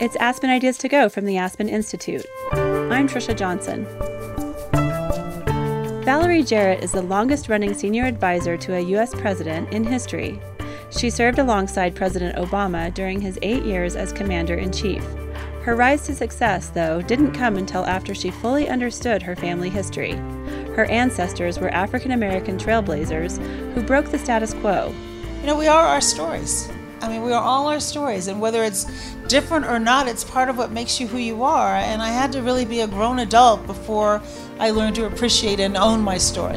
It's Aspen Ideas to Go from the Aspen Institute. I'm Trisha Johnson. Valerie Jarrett is the longest running senior advisor to a U.S. president in history. She served alongside President Obama during his eight years as commander in chief. Her rise to success, though, didn't come until after she fully understood her family history. Her ancestors were African American trailblazers who broke the status quo. You know, we are our stories. I mean, we are all our stories, and whether it's different or not, it's part of what makes you who you are. And I had to really be a grown adult before I learned to appreciate and own my story.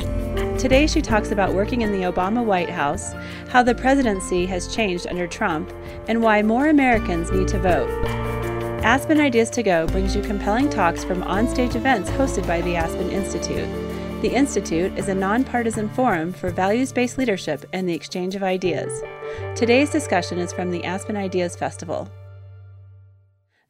Today, she talks about working in the Obama White House, how the presidency has changed under Trump, and why more Americans need to vote. Aspen Ideas to Go brings you compelling talks from onstage events hosted by the Aspen Institute. The Institute is a nonpartisan forum for values based leadership and the exchange of ideas. Today's discussion is from the Aspen Ideas Festival.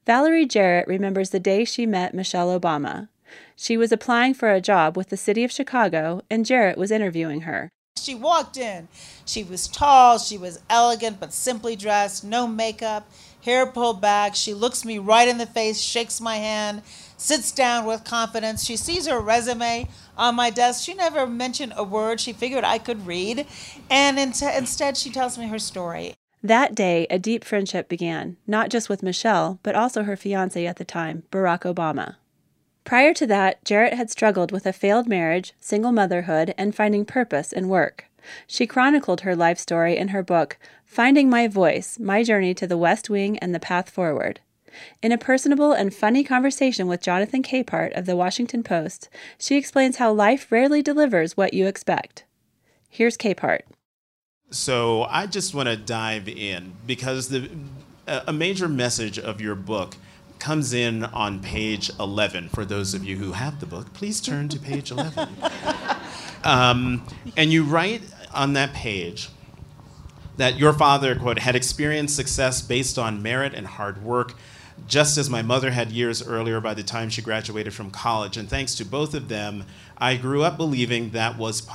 Valerie Jarrett remembers the day she met Michelle Obama. She was applying for a job with the city of Chicago, and Jarrett was interviewing her. She walked in. She was tall, she was elegant but simply dressed, no makeup, hair pulled back. She looks me right in the face, shakes my hand, sits down with confidence. She sees her resume on my desk. She never mentioned a word she figured I could read. And in instead, she tells me her story. That day, a deep friendship began, not just with Michelle, but also her fiance at the time, Barack Obama. Prior to that, Jarrett had struggled with a failed marriage, single motherhood, and finding purpose in work. She chronicled her life story in her book, Finding My Voice My Journey to the West Wing and the Path Forward. In a personable and funny conversation with Jonathan Capehart of the Washington Post, she explains how life rarely delivers what you expect. Here's Capehart. So I just want to dive in because the a major message of your book comes in on page 11. For those of you who have the book, please turn to page 11. um, and you write on that page that your father, quote, had experienced success based on merit and hard work, just as my mother had years earlier by the time she graduated from college. And thanks to both of them, I grew up believing that was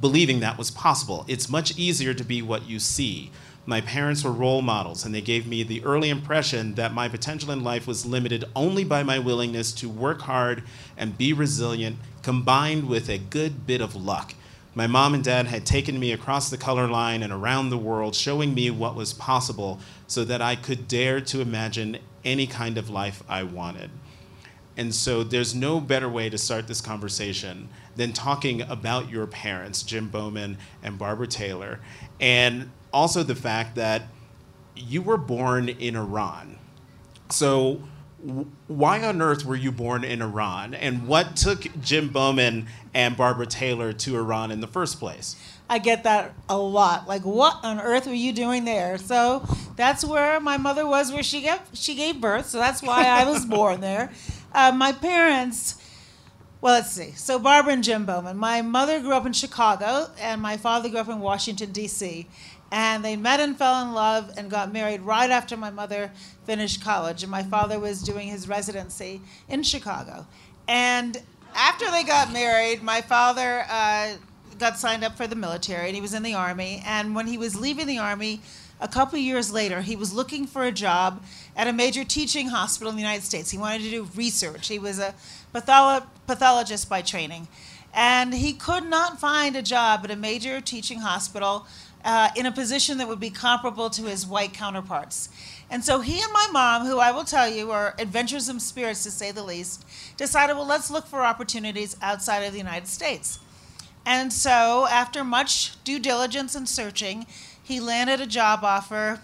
believing that was possible. It's much easier to be what you see. My parents were role models, and they gave me the early impression that my potential in life was limited only by my willingness to work hard and be resilient, combined with a good bit of luck. My mom and dad had taken me across the color line and around the world, showing me what was possible so that I could dare to imagine any kind of life I wanted. And so there's no better way to start this conversation than talking about your parents, Jim Bowman and Barbara Taylor, and also the fact that you were born in Iran. So, why on earth were you born in Iran? And what took Jim Bowman and Barbara Taylor to Iran in the first place? I get that a lot. Like, what on earth were you doing there? So that's where my mother was, where she gave she gave birth. So that's why I was born there. Uh, my parents. Well, let's see. So Barbara and Jim Bowman. My mother grew up in Chicago, and my father grew up in Washington D.C. And they met and fell in love and got married right after my mother finished college. And my father was doing his residency in Chicago. And after they got married, my father uh, got signed up for the military and he was in the army. And when he was leaving the army, a couple years later, he was looking for a job at a major teaching hospital in the United States. He wanted to do research. He was a patholo- pathologist by training. And he could not find a job at a major teaching hospital uh, in a position that would be comparable to his white counterparts. And so he and my mom, who I will tell you are adventuresome spirits to say the least, decided, well, let's look for opportunities outside of the United States. And so, after much due diligence and searching, he landed a job offer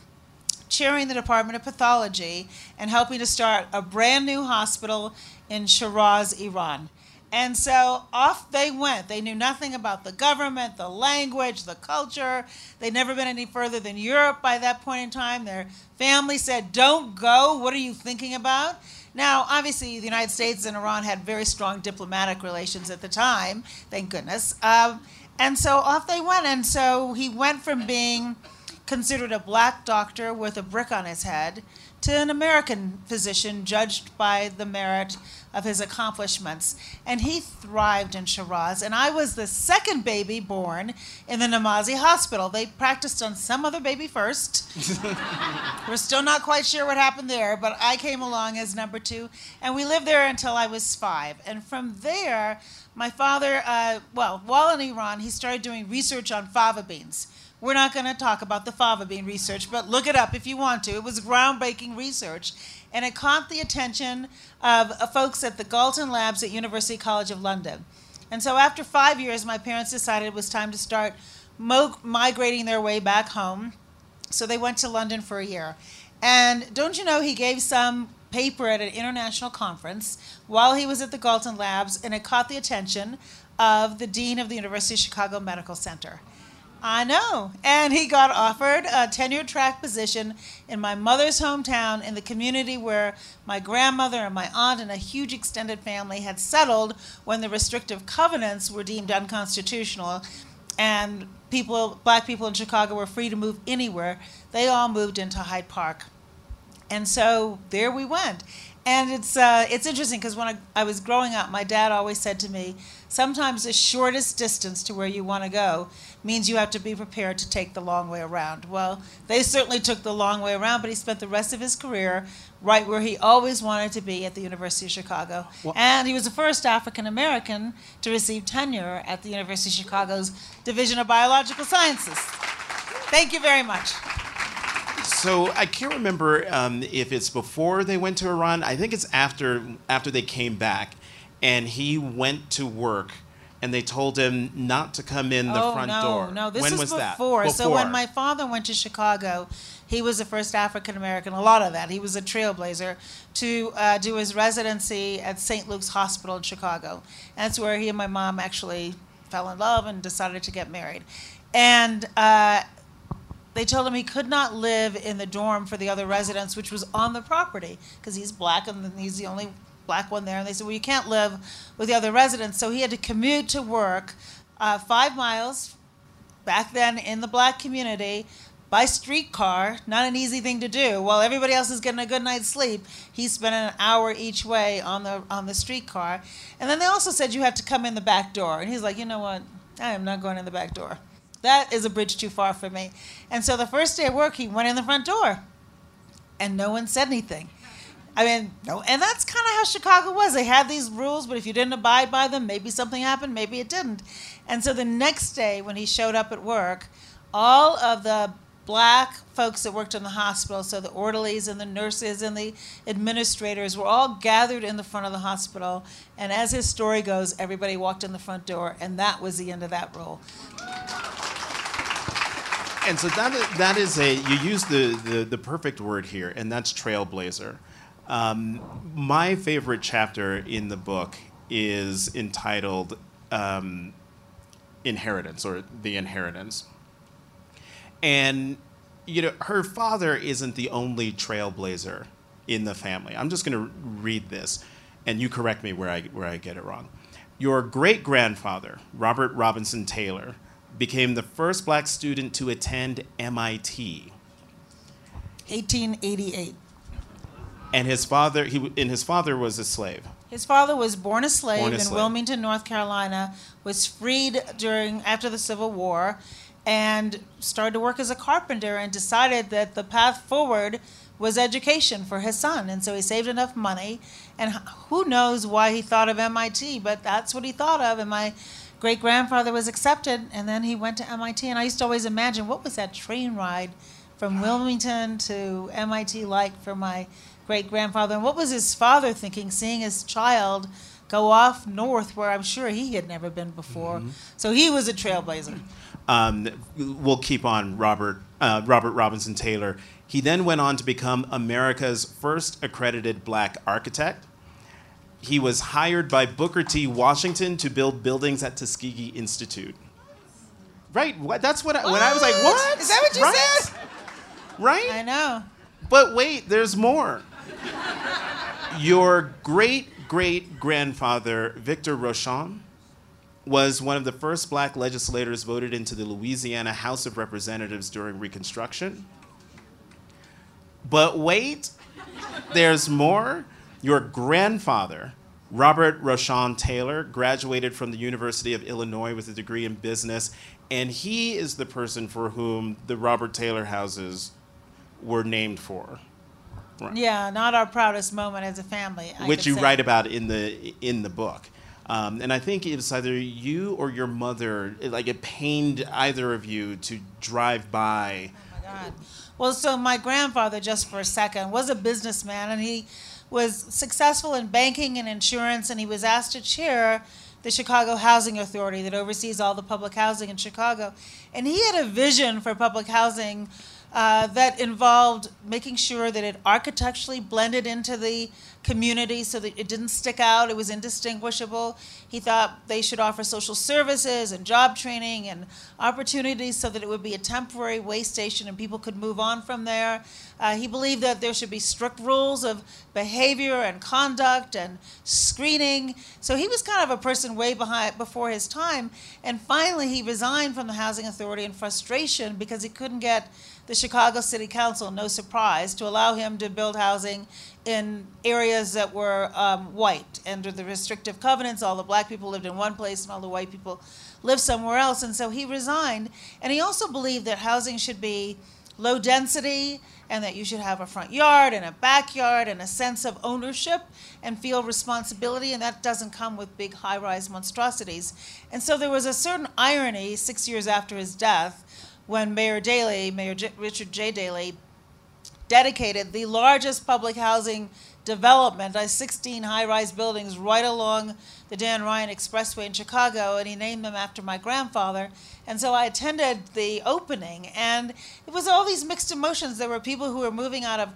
chairing the Department of Pathology and helping to start a brand new hospital in Shiraz, Iran. And so off they went. They knew nothing about the government, the language, the culture. They'd never been any further than Europe by that point in time. Their family said, Don't go. What are you thinking about? Now, obviously, the United States and Iran had very strong diplomatic relations at the time, thank goodness. Um, and so off they went. And so he went from being considered a black doctor with a brick on his head, to an American physician judged by the merit of his accomplishments. And he thrived in Shiraz. And I was the second baby born in the Namazi hospital. They practiced on some other baby first. We're still not quite sure what happened there, but I came along as number two. And we lived there until I was five. And from there, my father, uh, well, while in Iran, he started doing research on fava beans. We're not going to talk about the fava bean research, but look it up if you want to. It was groundbreaking research, and it caught the attention of uh, folks at the Galton Labs at University College of London. And so after five years, my parents decided it was time to start migrating their way back home. So they went to London for a year. And don't you know, he gave some paper at an international conference while he was at the Galton Labs, and it caught the attention of the dean of the University of Chicago Medical Center. I know. And he got offered a tenure track position in my mother's hometown in the community where my grandmother and my aunt and a huge extended family had settled when the restrictive covenants were deemed unconstitutional and people black people in Chicago were free to move anywhere. They all moved into Hyde Park. And so there we went. And it's uh, it's interesting because when I, I was growing up, my dad always said to me, sometimes the shortest distance to where you want to go means you have to be prepared to take the long way around. Well, they certainly took the long way around, but he spent the rest of his career right where he always wanted to be at the University of Chicago. Well, and he was the first African American to receive tenure at the University of Chicago's Division of Biological Sciences. Thank you very much. So I can't remember um, if it's before they went to Iran. I think it's after after they came back, and he went to work, and they told him not to come in the oh, front no, door. No, this when was, was before. that? So when my father went to Chicago, he was the first African American. A lot of that. He was a trailblazer to uh, do his residency at St. Luke's Hospital in Chicago. And that's where he and my mom actually fell in love and decided to get married. And uh, they told him he could not live in the dorm for the other residents, which was on the property, because he's black and he's the only black one there. And they said, well, you can't live with the other residents. So he had to commute to work uh, five miles back then in the black community by streetcar, not an easy thing to do. While everybody else is getting a good night's sleep, he spent an hour each way on the on the streetcar. And then they also said you had to come in the back door. And he's like, you know what? I am not going in the back door. That is a bridge too far for me. And so the first day of work, he went in the front door, and no one said anything. I mean, no, and that's kind of how Chicago was. They had these rules, but if you didn't abide by them, maybe something happened, maybe it didn't. And so the next day, when he showed up at work, all of the black folks that worked in the hospital, so the orderlies and the nurses and the administrators were all gathered in the front of the hospital. And as his story goes, everybody walked in the front door, and that was the end of that rule. And so that that is a you use the, the, the perfect word here, and that's trailblazer. Um, my favorite chapter in the book is entitled um, "Inheritance" or "The Inheritance," and you know her father isn't the only trailblazer in the family. I'm just going to read this, and you correct me where I where I get it wrong. Your great grandfather, Robert Robinson Taylor, became the first black student to attend MIT. 1888. And his father, he and his father was a slave. His father was born a slave Born a in slave. Wilmington, North Carolina, was freed during after the Civil War, and started to work as a carpenter and decided that the path forward was education for his son. And so he saved enough money, and who knows why he thought of MIT, but that's what he thought of. And my great grandfather was accepted, and then he went to MIT. And I used to always imagine what was that train ride from Wilmington to MIT like for my great grandfather, and what was his father thinking, seeing his child go off north where I'm sure he had never been before. So he was a trailblazer. Um, we'll keep on Robert uh, Robert Robinson Taylor. He then went on to become America's first accredited black architect. He was hired by Booker T. Washington to build buildings at Tuskegee Institute. Right, what, that's what I, when I was like, what? Is that what you right? said? Right? I know. But wait, there's more. Your great great grandfather, Victor Rochon, was one of the first black legislators voted into the Louisiana House of Representatives during Reconstruction. But wait, there's more. Your grandfather, Robert Rochon Taylor, graduated from the University of Illinois with a degree in business, and he is the person for whom the Robert Taylor houses were named for. Right. Yeah, not our proudest moment as a family. I which you say. write about in the in the book. Um, and I think it's either you or your mother, it, like it pained either of you to drive by. Oh my God. Well, so my grandfather, just for a second, was a businessman and he was successful in banking and insurance, and he was asked to chair the Chicago Housing Authority that oversees all the public housing in Chicago. And he had a vision for public housing uh, that involved making sure that it architecturally blended into the community so that it didn't stick out, it was indistinguishable. He thought they should offer social services and job training and opportunities so that it would be a temporary way station and people could move on from there. Uh, he believed that there should be strict rules of behavior and conduct and screening. So he was kind of a person way behind before his time. And finally, he resigned from the housing authority in frustration because he couldn't get the Chicago City Council, no surprise, to allow him to build housing in areas that were um, white. Under the restrictive covenants, all the black people lived in one place and all the white people lived somewhere else. And so he resigned. And he also believed that housing should be low density and that you should have a front yard and a backyard and a sense of ownership and feel responsibility. And that doesn't come with big high rise monstrosities. And so there was a certain irony six years after his death when Mayor Daley, Mayor J- Richard J. Daley, dedicated the largest public housing development, uh, 16 high-rise buildings right along the Dan Ryan Expressway in Chicago, and he named them after my grandfather. And so I attended the opening, and it was all these mixed emotions. There were people who were moving out of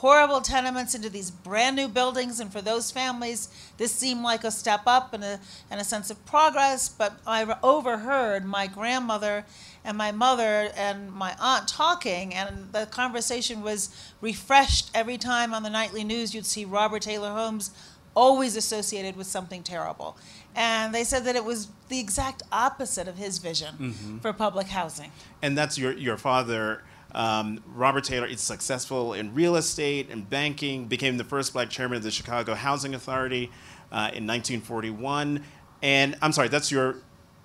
horrible tenements into these brand new buildings, and for those families, this seemed like a step up and a, and a sense of progress. But I overheard my grandmother and my mother and my aunt talking, and the conversation was refreshed every time on the nightly news you'd see Robert Taylor Homes always associated with something terrible. And they said that it was the exact opposite of his vision mm-hmm. for public housing. And that's your, your father. Um, Robert Taylor is successful in real estate and banking, became the first black chairman of the Chicago Housing Authority uh, in 1941. And I'm sorry, that's your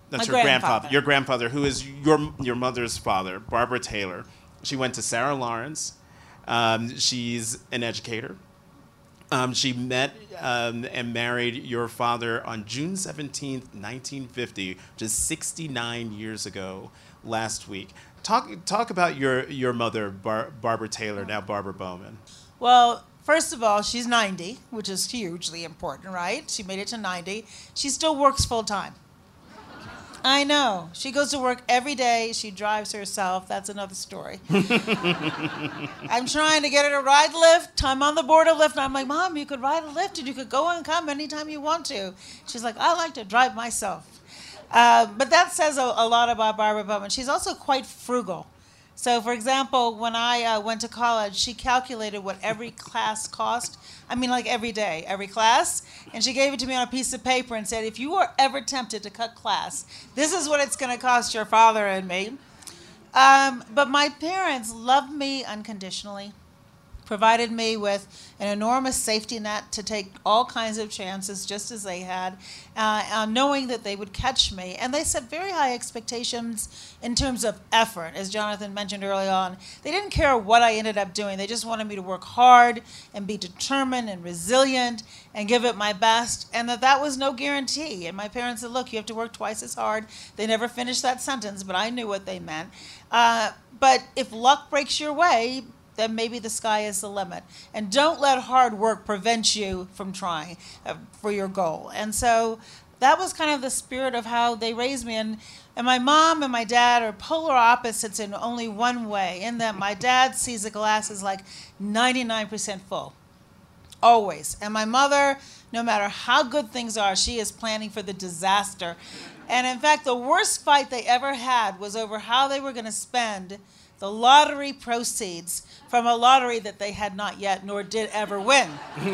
that's My your grandfather. grandfather. Your grandfather, who is your your mother's father, Barbara Taylor. She went to Sarah Lawrence. Um, she's an educator. Um, she met um, and married your father on June 17th, 1950, just 69 years ago last week. Talk, talk about your, your mother, Bar- Barbara Taylor, now Barbara Bowman. Well, first of all, she's 90, which is hugely important, right? She made it to 90. She still works full time. I know. She goes to work every day. She drives herself. That's another story. I'm trying to get her to ride Lyft. I'm on the board of Lyft. And I'm like, Mom, you could ride a Lyft and you could go and come anytime you want to. She's like, I like to drive myself. Uh, but that says a, a lot about Barbara Bowman. She's also quite frugal. So, for example, when I uh, went to college, she calculated what every class cost. I mean, like every day, every class. And she gave it to me on a piece of paper and said, if you are ever tempted to cut class, this is what it's going to cost your father and me. Um, but my parents loved me unconditionally provided me with an enormous safety net to take all kinds of chances, just as they had, uh, uh, knowing that they would catch me. And they set very high expectations in terms of effort, as Jonathan mentioned early on. They didn't care what I ended up doing, they just wanted me to work hard and be determined and resilient and give it my best, and that that was no guarantee. And my parents said, Look, you have to work twice as hard. They never finished that sentence, but I knew what they meant. Uh, but if luck breaks your way, then maybe the sky is the limit. And don't let hard work prevent you from trying uh, for your goal. And so that was kind of the spirit of how they raised me. And, and my mom and my dad are polar opposites in only one way, in that my dad sees the glass as like 99% full, always. And my mother, no matter how good things are, she is planning for the disaster. And in fact, the worst fight they ever had was over how they were going to spend the lottery proceeds from a lottery that they had not yet nor did ever win.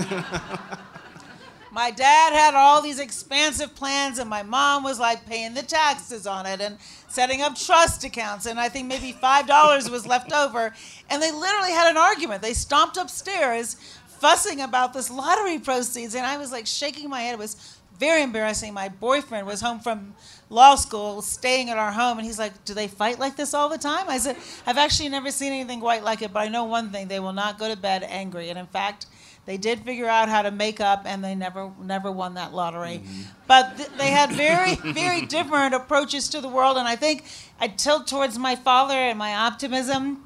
my dad had all these expansive plans, and my mom was like paying the taxes on it and setting up trust accounts. And I think maybe $5 was left over. And they literally had an argument. They stomped upstairs fussing about this lottery proceeds. And I was like shaking my head. It was very embarrassing. My boyfriend was home from law school, staying at our home, and he's like, Do they fight like this all the time? I said, I've actually never seen anything quite like it, but I know one thing they will not go to bed angry. And in fact, they did figure out how to make up, and they never never won that lottery. Mm-hmm. But th- they had very very different approaches to the world, and I think I tilt towards my father and my optimism.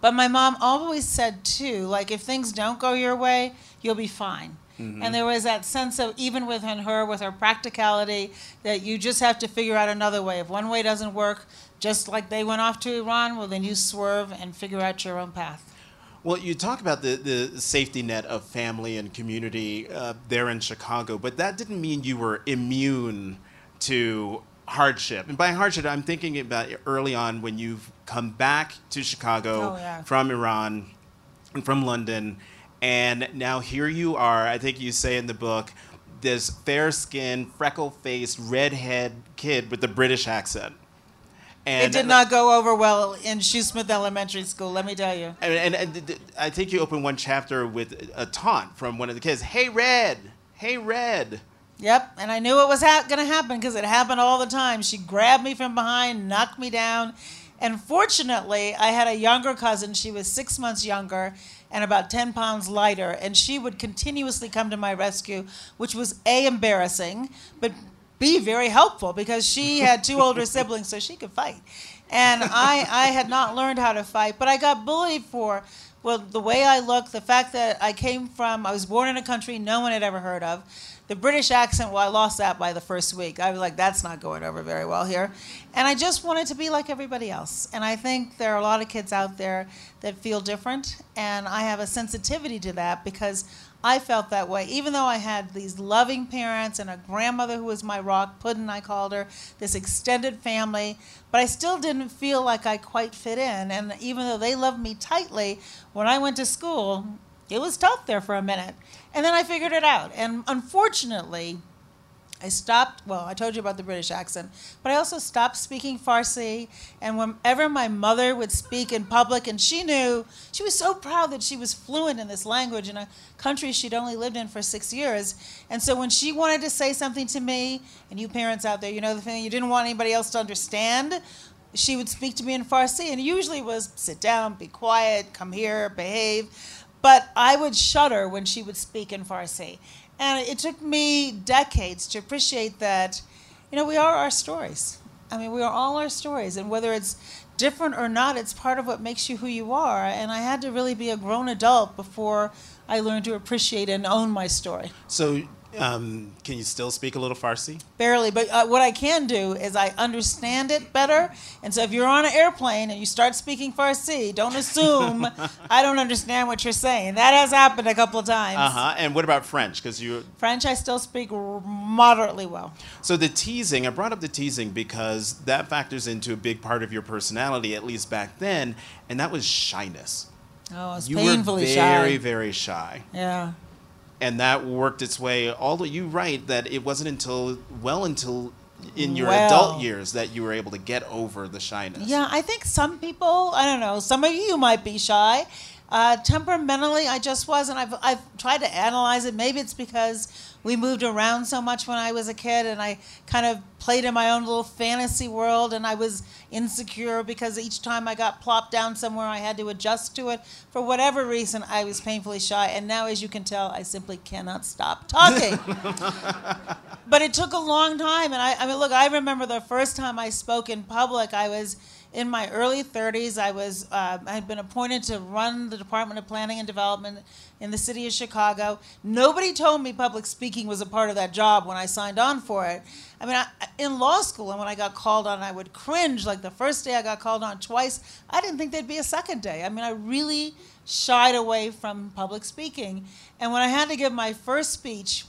But my mom always said too, like if things don't go your way, you'll be fine. Mm-hmm. And there was that sense of even within her, with her practicality, that you just have to figure out another way. If one way doesn't work, just like they went off to Iran, well then you swerve and figure out your own path. Well, you talk about the, the safety net of family and community uh, there in Chicago, but that didn't mean you were immune to hardship. And by hardship, I'm thinking about early on when you've come back to Chicago oh, yeah. from Iran and from London, and now here you are. I think you say in the book, this fair skinned, freckle faced, redhead kid with a British accent. And it did not go over well in Shoesmith Elementary School, let me tell you. And, and, and, I think you open one chapter with a taunt from one of the kids. Hey, Red! Hey, Red! Yep, and I knew it was ha- going to happen because it happened all the time. She grabbed me from behind, knocked me down, and fortunately, I had a younger cousin. She was six months younger and about 10 pounds lighter, and she would continuously come to my rescue, which was A, embarrassing, but be very helpful because she had two older siblings, so she could fight. And I, I had not learned how to fight, but I got bullied for, well, the way I look, the fact that I came from, I was born in a country no one had ever heard of. The British accent, well, I lost that by the first week. I was like, that's not going over very well here. And I just wanted to be like everybody else. And I think there are a lot of kids out there that feel different. And I have a sensitivity to that because I felt that way, even though I had these loving parents and a grandmother who was my rock, Puddin, I called her, this extended family, but I still didn't feel like I quite fit in. And even though they loved me tightly, when I went to school, it was tough there for a minute. And then I figured it out. And unfortunately, I stopped, well, I told you about the British accent, but I also stopped speaking Farsi. And whenever my mother would speak in public, and she knew, she was so proud that she was fluent in this language in a country she'd only lived in for six years. And so when she wanted to say something to me, and you parents out there, you know the thing, you didn't want anybody else to understand, she would speak to me in Farsi, and usually was sit down, be quiet, come here, behave. But I would shudder when she would speak in Farsi. And it took me decades to appreciate that, you know, we are our stories. I mean, we are all our stories. And whether it's different or not, it's part of what makes you who you are. And I had to really be a grown adult before I learned to appreciate and own my story. So um, can you still speak a little Farsi? Barely, but uh, what I can do is I understand it better. And so if you're on an airplane and you start speaking Farsi, don't assume I don't understand what you're saying. That has happened a couple of times. Uh huh. And what about French? Because you French, I still speak moderately well. So the teasing, I brought up the teasing because that factors into a big part of your personality, at least back then, and that was shyness. Oh, it's you painfully were very, shy. Very, very shy. Yeah and that worked its way all the you right that it wasn't until well until in your well, adult years that you were able to get over the shyness. Yeah i think some people i don't know some of you might be shy uh, temperamentally i just wasn't I've, I've tried to analyze it maybe it's because we moved around so much when I was a kid, and I kind of played in my own little fantasy world, and I was insecure because each time I got plopped down somewhere, I had to adjust to it. For whatever reason, I was painfully shy, and now, as you can tell, I simply cannot stop talking. but it took a long time, and I, I mean, look, I remember the first time I spoke in public, I was in my early 30s, I was uh, I had been appointed to run the Department of Planning and Development in the city of Chicago. Nobody told me public speaking was a part of that job when I signed on for it. I mean, I, in law school, and when I got called on, I would cringe. Like the first day I got called on twice, I didn't think there'd be a second day. I mean, I really shied away from public speaking. And when I had to give my first speech,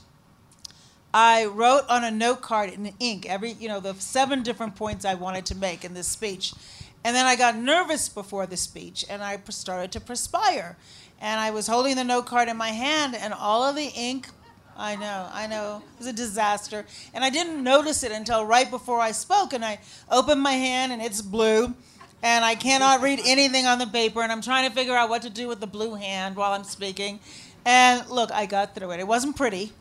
I wrote on a note card in ink every, you know, the seven different points I wanted to make in this speech. And then I got nervous before the speech and I started to perspire. And I was holding the note card in my hand and all of the ink I know, I know. It was a disaster. And I didn't notice it until right before I spoke. And I opened my hand and it's blue. And I cannot read anything on the paper. And I'm trying to figure out what to do with the blue hand while I'm speaking. And look, I got through it. It wasn't pretty,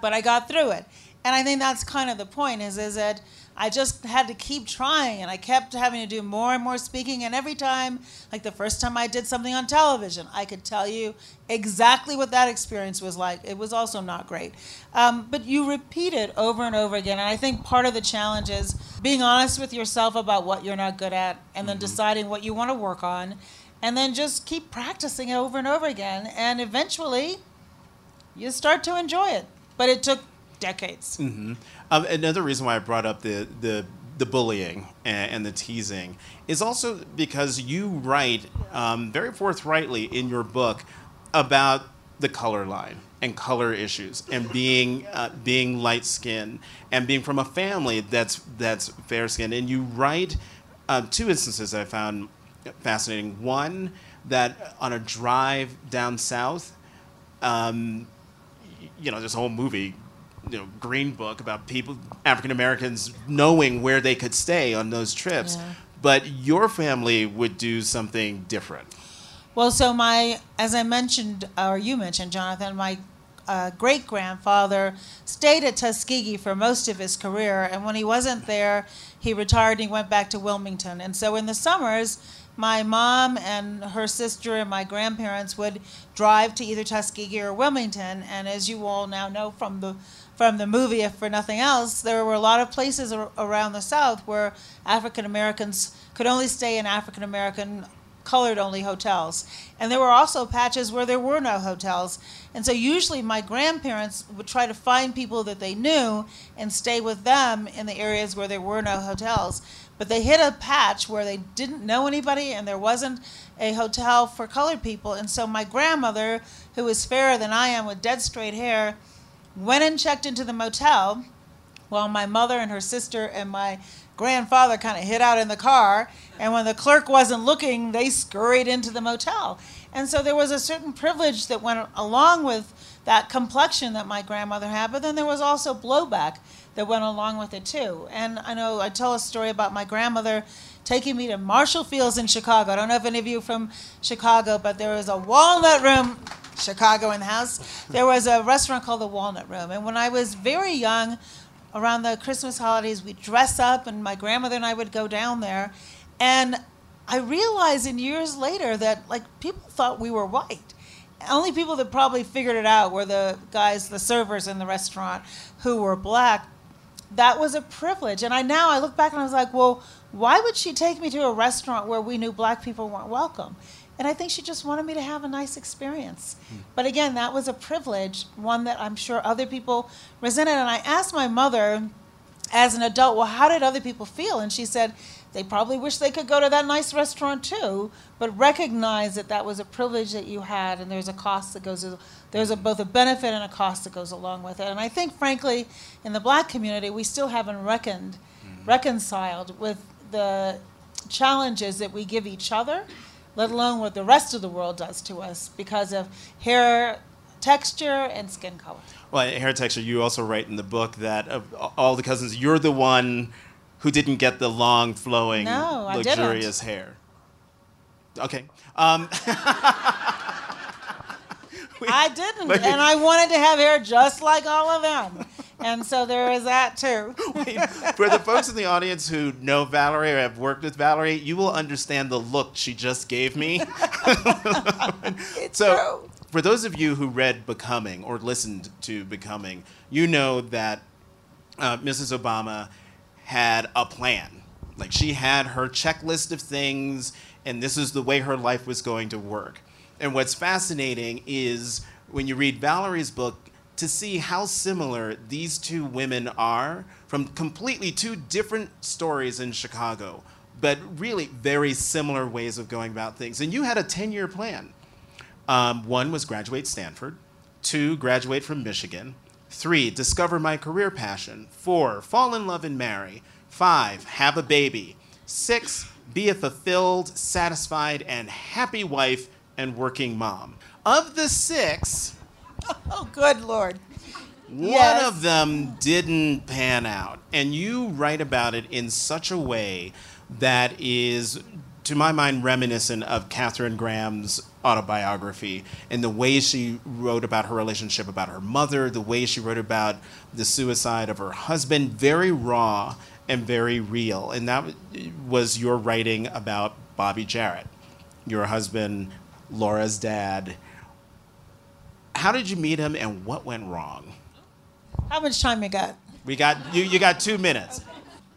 but I got through it. And I think that's kind of the point is, is that I just had to keep trying and I kept having to do more and more speaking. And every time, like the first time I did something on television, I could tell you exactly what that experience was like. It was also not great. Um, but you repeat it over and over again. And I think part of the challenge is being honest with yourself about what you're not good at and then mm-hmm. deciding what you want to work on. And then just keep practicing it over and over again. And eventually, you start to enjoy it. But it took decades. Mm-hmm. Um, another reason why I brought up the the the bullying and, and, the teasing is also because you write um, very forthrightly in your book about the color line and color issues and being uh, being light skinned and being from a family that's that's fair skinned and you write uh, two instances I found fascinating one that on a drive down south um, you know, this whole movie you know green book about people African Americans knowing where they could stay on those trips. Yeah. But your family would do something different. Well, so my, as I mentioned, or you mentioned, Jonathan, my uh, great grandfather stayed at Tuskegee for most of his career, and when he wasn't there, he retired and he went back to Wilmington. And so in the summers, my mom and her sister and my grandparents would drive to either Tuskegee or Wilmington. And as you all now know from the from the movie, if for nothing else, there were a lot of places ar- around the South where African Americans could only stay in African American colored only hotels. And there were also patches where there were no hotels. And so usually my grandparents would try to find people that they knew and stay with them in the areas where there were no hotels. But they hit a patch where they didn't know anybody and there wasn't a hotel for colored people. And so my grandmother, who was fairer than I am with dead straight hair, went and checked into the motel while my mother and her sister and my grandfather kind of hid out in the car. And when the clerk wasn't looking, they scurried into the motel. And so there was a certain privilege that went along with that complexion that my grandmother had, but then there was also blowback that went along with it too. And I know I tell a story about my grandmother taking me to Marshall Fields in Chicago. I don't know if any of you from Chicago, but there was a walnut room Chicago in the house, there was a restaurant called the Walnut Room. And when I was very young, around the Christmas holidays, we'd dress up, and my grandmother and I would go down there. And I realized in years later that like people thought we were white. Only people that probably figured it out were the guys, the servers in the restaurant, who were black. That was a privilege. And I now I look back and I was like, well, why would she take me to a restaurant where we knew black people weren't welcome? And I think she just wanted me to have a nice experience. Hmm. But again, that was a privilege, one that I'm sure other people resented. And I asked my mother as an adult, well, how did other people feel? And she said, they probably wish they could go to that nice restaurant too, but recognize that that was a privilege that you had, and there's a cost that goes. There's a, both a benefit and a cost that goes along with it. And I think, frankly, in the Black community, we still haven't reckoned, mm-hmm. reconciled with the challenges that we give each other let alone what the rest of the world does to us because of hair texture and skin color. Well, hair texture, you also write in the book that of all the cousins, you're the one who didn't get the long, flowing, no, luxurious hair. Okay. Um, I didn't, and I wanted to have hair just like all of them and so there is that too. For the folks in the audience who know Valerie or have worked with Valerie, you will understand the look she just gave me. it's so, true. for those of you who read Becoming or listened to Becoming, you know that uh, Mrs. Obama had a plan. Like she had her checklist of things, and this is the way her life was going to work. And what's fascinating is when you read Valerie's book, to see how similar these two women are from completely two different stories in Chicago, but really very similar ways of going about things. And you had a 10 year plan. Um, one was graduate Stanford, two, graduate from Michigan, three, discover my career passion, four, fall in love and marry, five, have a baby, six, be a fulfilled, satisfied, and happy wife and working mom. Of the six, Oh, good Lord. One Yes. of them didn't pan out, and you write about it in such a way that is, to my mind, reminiscent of Katharine Graham's autobiography and the way she wrote about her relationship about her mother, the way she wrote about the suicide of her husband, very raw and very real. And that was your writing about Bobby Jarrett, your husband, Laura's dad. How did you meet him, and what went wrong? How much time you got? We got you. You got two minutes.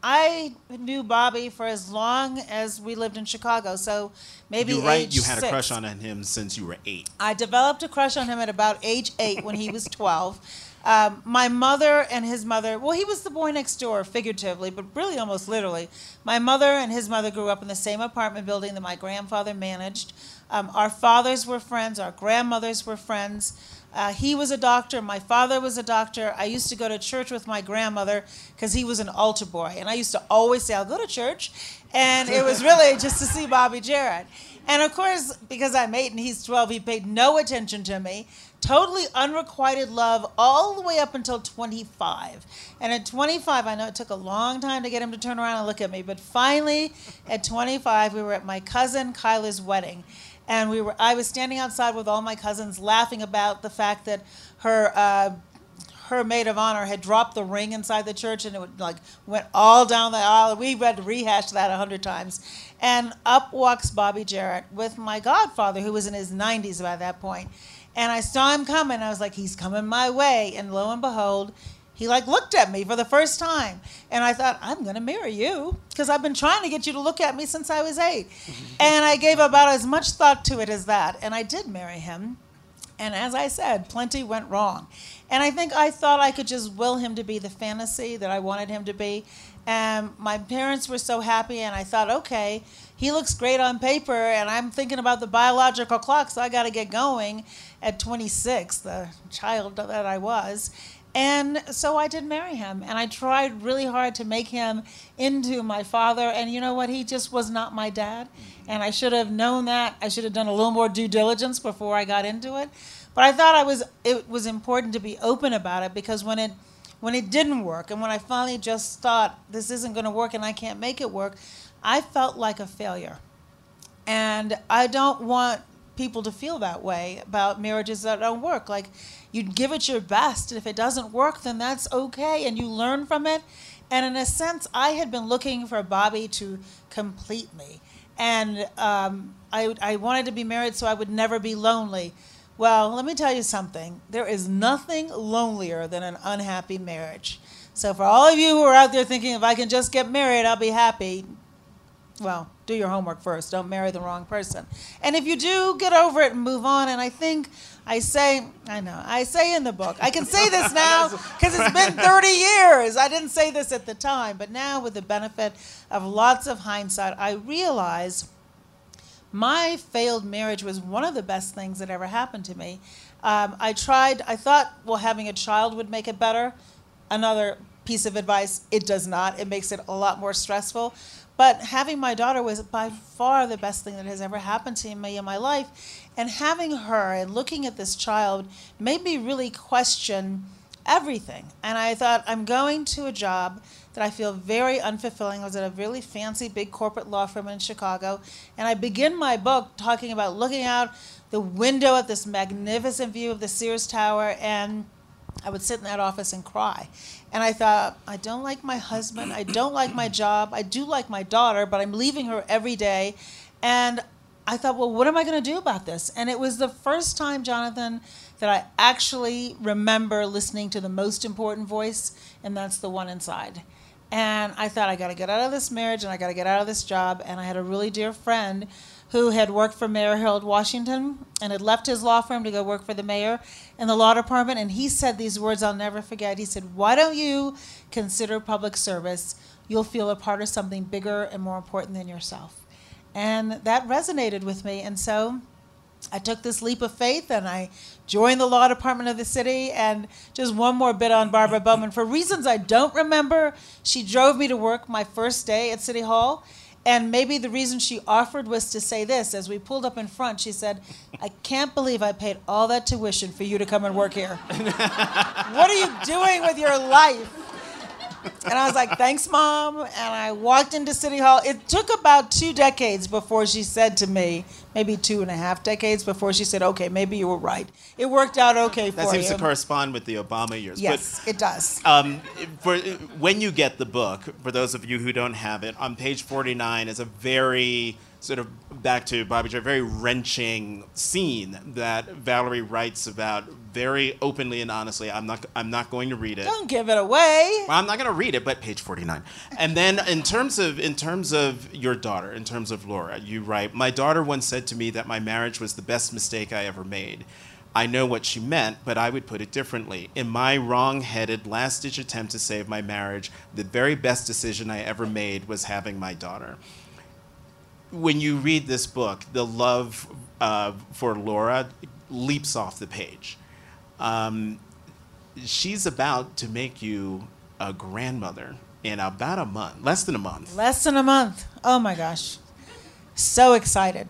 I knew Bobby for as long as we lived in Chicago, so maybe You're right. You had a crush on him since you were eight. I developed a crush on him at about age eight when he was 12. Um, my mother and his mother, well, he was the boy next door, figuratively, but really almost literally. My mother and his mother grew up in the same apartment building that my grandfather managed. Um, our fathers were friends, our grandmothers were friends. Uh, he was a doctor. My father was a doctor. I used to go to church with my grandmother because he was an altar boy. And I used to always say, I'll go to church. And it was really just to see Bobby Jarrett. And of course, because I'm eight and he's 12, he paid no attention to me. Totally unrequited love all the way up until 25. And at 25, I know it took a long time to get him to turn around and look at me, but finally, at 25, we were at my cousin Kyla's wedding. And we were, I was standing outside with all my cousins laughing about the fact that her uh, her maid of honor had dropped the ring inside the church and it would, like went all down the aisle. We had to rehash that a hundred times. And up walks Bobby Jarrett with my godfather, who was in his 90s by that point. And I saw him coming. I was like, he's coming my way. And lo and behold, he like looked at me for the first time. And I thought, I'm going to marry you because I've been trying to get you to look at me since I was 8 and I gave about as much thought to it as that. And I did marry him. And as I said, plenty went wrong. And I think I thought I could just will him to be the fantasy that I wanted him to be. And my parents were so happy, and I thought, okay, he looks great on paper, and I'm thinking about the biological clock, so I got to get going at 26, the child that I was. And so I did marry him, and I tried really hard to make him into my father. And you know what? He just was not my dad. Mm-hmm. And I should have known that. I should have done a little more due diligence before I got into it. But I thought I was it was important to be open about it because when it when it didn't work and when I finally just thought this isn't going to work and I can't make it work, I felt like a failure. And I don't want people to feel that way about marriages that don't work. Like you give it your best, and if it doesn't work, then that's okay, and you learn from it. And in a sense, I had been looking for Bobby to complete me, and um, I, I wanted to be married so I would never be lonely. Well, let me tell you something. There is nothing lonelier than an unhappy marriage. So for all of you who are out there thinking, if I can just get married, I'll be happy, well, do your homework first. Don't marry the wrong person. And if you do, get over it and move on. And I think I say, I know, I say in the book, I can say this now because it's been 30 years. I didn't say this at the time, but now with the benefit of lots of hindsight, I realize my failed marriage was one of the best things that ever happened to me. Um, I tried, I thought, well, having a child would make it better. Another piece of advice it does not, it makes it a lot more stressful. But having my daughter was by far the best thing that has ever happened to me in my life. And having her and looking at this child made me really question everything. And I thought, I'm going to a job that I feel very unfulfilling. I was at a really fancy big corporate law firm in Chicago. And I begin my book talking about looking out the window at this magnificent view of the Sears Tower and I would sit in that office and cry. And I thought, I don't like my husband. I don't like my job. I do like my daughter, but I'm leaving her every day. And I thought, well, what am I going to do about this? And it was the first time, Jonathan, that I actually remember listening to the most important voice, and that's the one inside. And I thought, I got to get out of this marriage and I got to get out of this job. And I had a really dear friend who had worked for Mayor Harold Washington and had left his law firm to go work for the mayor in the law department. And he said these words I'll never forget. He said, Why don't you consider public service? You'll feel a part of something bigger and more important than yourself. And that resonated with me. And so I took this leap of faith and I joined the law department of the city. And just one more bit on Barbara Bowman. For reasons I don't remember, she drove me to work my first day at City Hall. And maybe the reason she offered was to say this. As we pulled up in front, she said, I can't believe I paid all that tuition for you to come and work here. what are you doing with your life? And I was like, thanks, mom. And I walked into City Hall. It took about two decades before she said to me, maybe two and a half decades before she said, okay, maybe you were right. It worked out okay for That seems you. to correspond with the Obama years. yes, it does. Um, for when you get the book, for those of you who don't have it, on page 49 is a very sort of back to Bobby Joe, very wrenching scene that Valerie writes about very openly and honestly. I'm not I'm not going to read it. Don't give it away. Well, I'm not going to read it, but page 49. And then in terms of in terms of your daughter, in terms of Laura, you write, "My daughter once said to me that my marriage was the best mistake I ever made. I know what she meant, but I would put it differently. In my wrong-headed last-ditch attempt to save my marriage, the very best decision I ever made was having my daughter." When you read this book, the love uh, for Laura leaps off the page. Um, she's about to make you a grandmother in about a month, less than a month. Less than a month. Oh my gosh. So excited.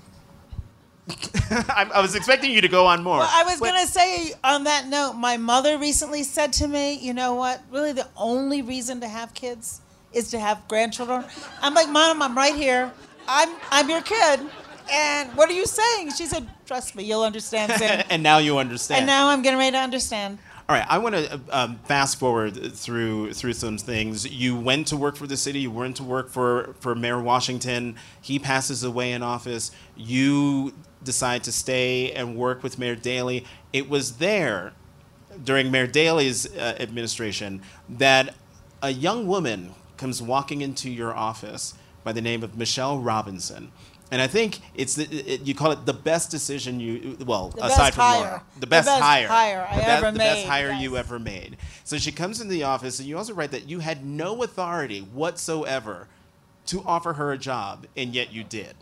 I, I was expecting you to go on more. Well, I was going to say on that note, my mother recently said to me, you know what? Really, the only reason to have kids is to have grandchildren. I'm like, Mom, I'm right here. I'm, I'm your kid. And what are you saying? She said, trust me, you'll understand soon. and now you understand. and now I'm getting ready to understand. All right, I want to um, fast forward through through some things. You went to work for the city. You went to work for for Mayor Washington. He passes away in office. You decide to stay and work with Mayor Daley. It was there during Mayor Daley's uh, administration that a young woman comes walking into your office by the name of Michelle Robinson. And I think it's the, it, you call it the best decision you well The aside from hire. Laura, the The best, best hire, hire I the, be- ever the best made, hire you ever made. So she comes into the office, and you also write that you had no authority whatsoever to offer her a job, and yet you did.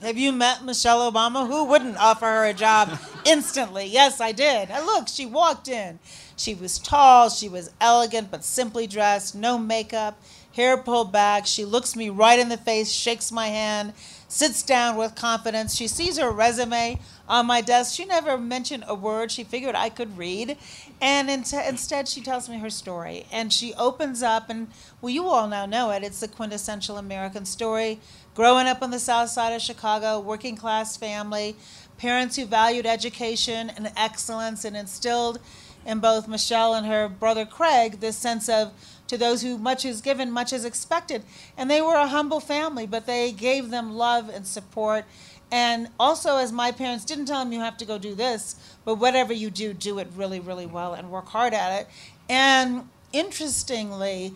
Have you met Michelle Obama? Who wouldn't offer her a job instantly? Yes, I did. And look, she walked in. She was tall, she was elegant but simply dressed, no makeup, hair pulled back. She looks me right in the face, shakes my hand, sits down with confidence. She sees her resume on my desk. She never mentioned a word. She figured I could read. And in instead, she tells me her story. And she opens up, and well, you all now know it. It's the quintessential American story. Growing up on the south side of Chicago, working class family, parents who valued education and excellence and instilled in both Michelle and her brother Craig this sense of to those who much is given, much is expected. And they were a humble family, but they gave them love and support. And also, as my parents didn't tell them you have to go do this, but whatever you do, do it really, really well and work hard at it. And interestingly,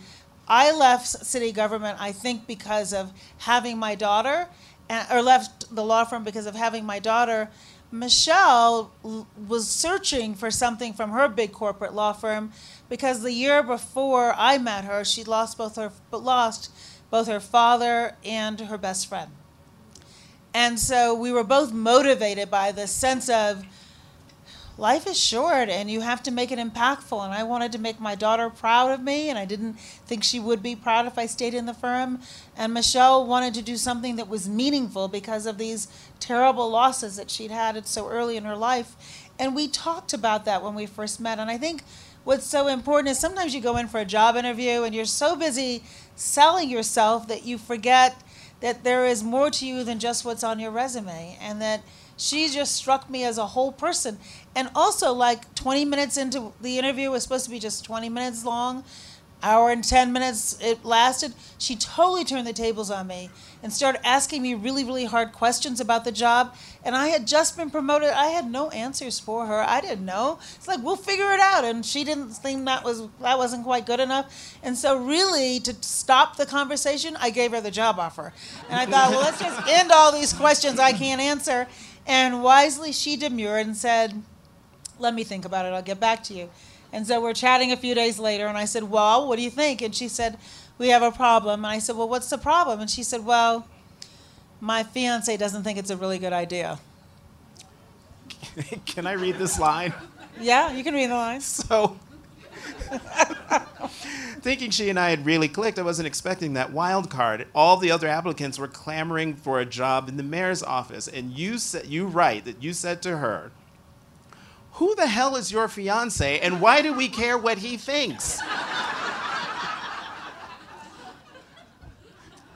I left city government, I think, because of having my daughter, or left the law firm because of having my daughter. Michelle was searching for something from her big corporate law firm because the year before I met her, she lost both her lost both her father and her best friend. And so we were both motivated by this sense of life is short and you have to make it impactful. And I wanted to make my daughter proud of me, and I didn't think she would be proud if I stayed in the firm. And Michelle wanted to do something that was meaningful because of these terrible losses that she'd had so early in her life. And we talked about that when we first met. And I think what's so important is sometimes you go in for a job interview and you're so busy selling yourself that you forget that there is more to you than just what's on your resume and that she just struck me as a whole person. And also like 20 minutes into the interview was supposed to be just 20 minutes long hour and 10 minutes it lasted she totally turned the tables on me and started asking me really really hard questions about the job. And i had just been promoted. I had no answers for her. I didn't know. It's like we'll figure it out. And she didn't think that was that wasn't quite good enough. And so really to stop the conversation i gave her the job offer. And i thought well let's just end all these questions i can't answer. And wisely she demurred and said let me think about it. I'll get back to you and so we're chatting a few days later, and I said, Well, what do you think? And she said, We have a problem. And I said, Well, what's the problem? And she said, Well, my fiance doesn't think it's a really good idea. Can I read this line? Yeah, you can read the lines. So, Thinking she and I had really clicked, I wasn't expecting that wild card. All the other applicants were clamoring for a job in the mayor's office, and you said you write that you said to her, "Who the hell is your fiance, and why do we care what he thinks?"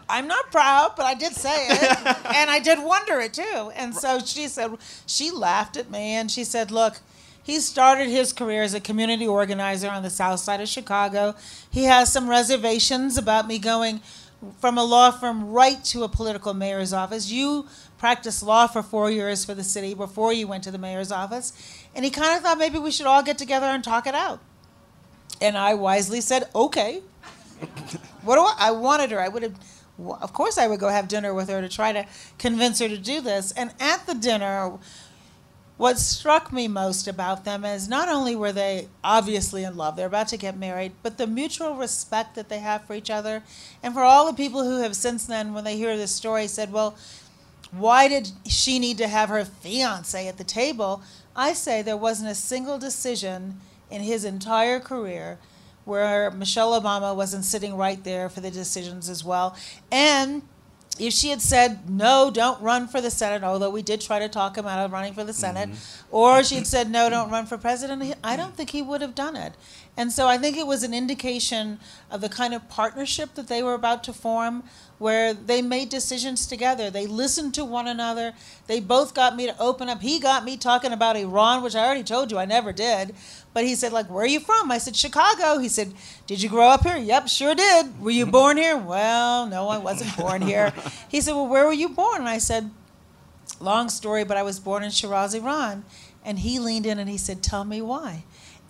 I'm not proud, but I did say it, and I did wonder it too. And so she said, she laughed at me, and she said, "Look, he started his career as a community organizer on the south side of Chicago. He has some reservations about me going from a law firm right to a political mayor's office. You practiced law for four years for the city before you went to the mayor's office, and he kind of thought maybe we should all get together and talk it out." And I wisely said, "Okay." what do I? I wanted her. I would have of course I would go have dinner with her to try to convince her to do this. And at the dinner, what struck me most about them is not only were they obviously in love, they're about to get married, but the mutual respect that they have for each other. And for all the people who have since then, when they hear this story, said, well, why did she need to have her fiance at the table? I say there wasn't a single decision in his entire career where Michelle Obama wasn't sitting right there for the decisions as well. And if she had said, no, don't run for the Senate, although we did try to talk him out of running for the Senate, mm-hmm. or she had said, no, don't run for president, I don't think he would have done it. And so I think it was an indication of the kind of partnership that they were about to form where they made decisions together. They listened to one another. They both got me to open up. He got me talking about Iran, which I already told you I never did. But he said, like, where are you from? I said, Chicago. He said, did you grow up here? Yep, sure did. Were you born here? Well, no, I wasn't born here. He said, well, where were you born? And I said, long story, but I was born in Shiraz, Iran. And he leaned in and he said, tell me why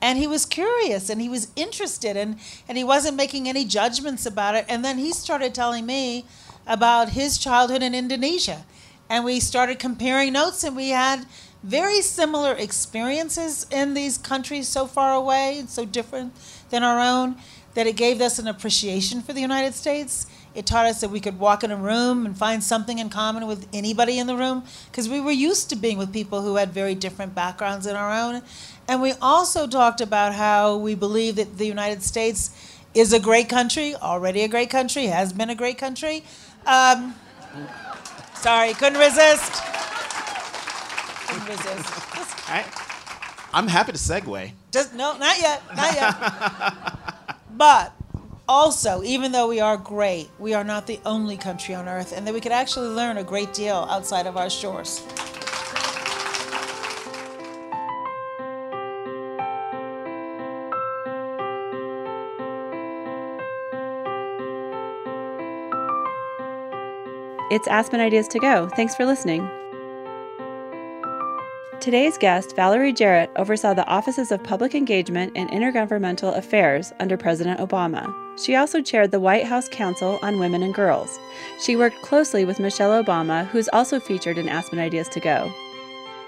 and he was curious and he was interested and, and he wasn't making any judgments about it. And then he started telling me about his childhood in indonesia. And we started comparing notes and we had very similar experiences in these countries so far away and so different than our own that it gave us an appreciation for the united states. It taught us that we could walk in a room and find something in common with anybody in the room because we were used to being with people who had very different backgrounds than our own. And we also talked about how we believe that the United States is a great country, already a great country, has been a great country. Um, sorry, couldn't resist. Couldn't resist. I, I'm happy to segue. Just no, not yet, not yet. but also, even though we are great, we are not the only country on earth, and that we could actually learn a great deal outside of our shores. It's Aspen Ideas to Go. Thanks for listening. Today's guest, Valerie Jarrett, oversaw the Offices of Public Engagement and Intergovernmental Affairs under President Obama. She also chaired the White House Council on Women and Girls. She worked closely with Michelle Obama, who's also featured in Aspen Ideas to Go.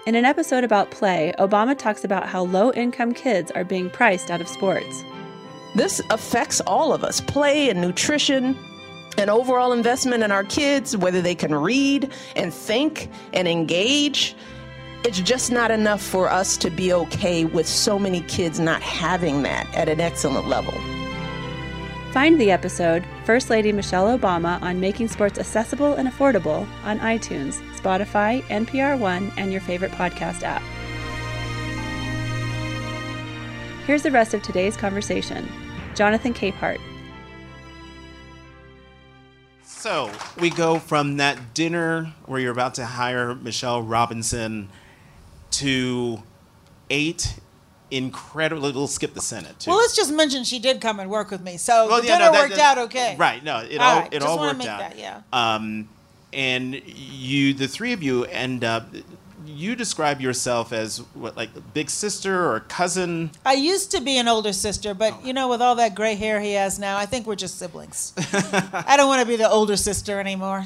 In an episode about play, Obama talks about how low income kids are being priced out of sports. This affects all of us play and nutrition, and overall investment in our kids, whether they can read and think and engage it's just not enough for us to be okay with so many kids not having that at an excellent level. Find the episode First Lady Michelle Obama on making sports accessible and affordable on iTunes, Spotify, NPR One, and your favorite podcast app. Here's the rest of today's conversation. Jonathan Capehart. So we go from that dinner where you're about to hire Michelle Robinson to eight incredible. We'll skip the Senate too. Well, let's just mention she did come and work with me, so well, the yeah, dinner no, that, worked that, out okay. Right? No, it all, all right, it all worked out. That, yeah. Um, and you, the three of you, end up. You describe yourself as what, like big sister or cousin? I used to be an older sister, but oh. you know, with all that gray hair he has now, I think we're just siblings. I don't want to be the older sister anymore.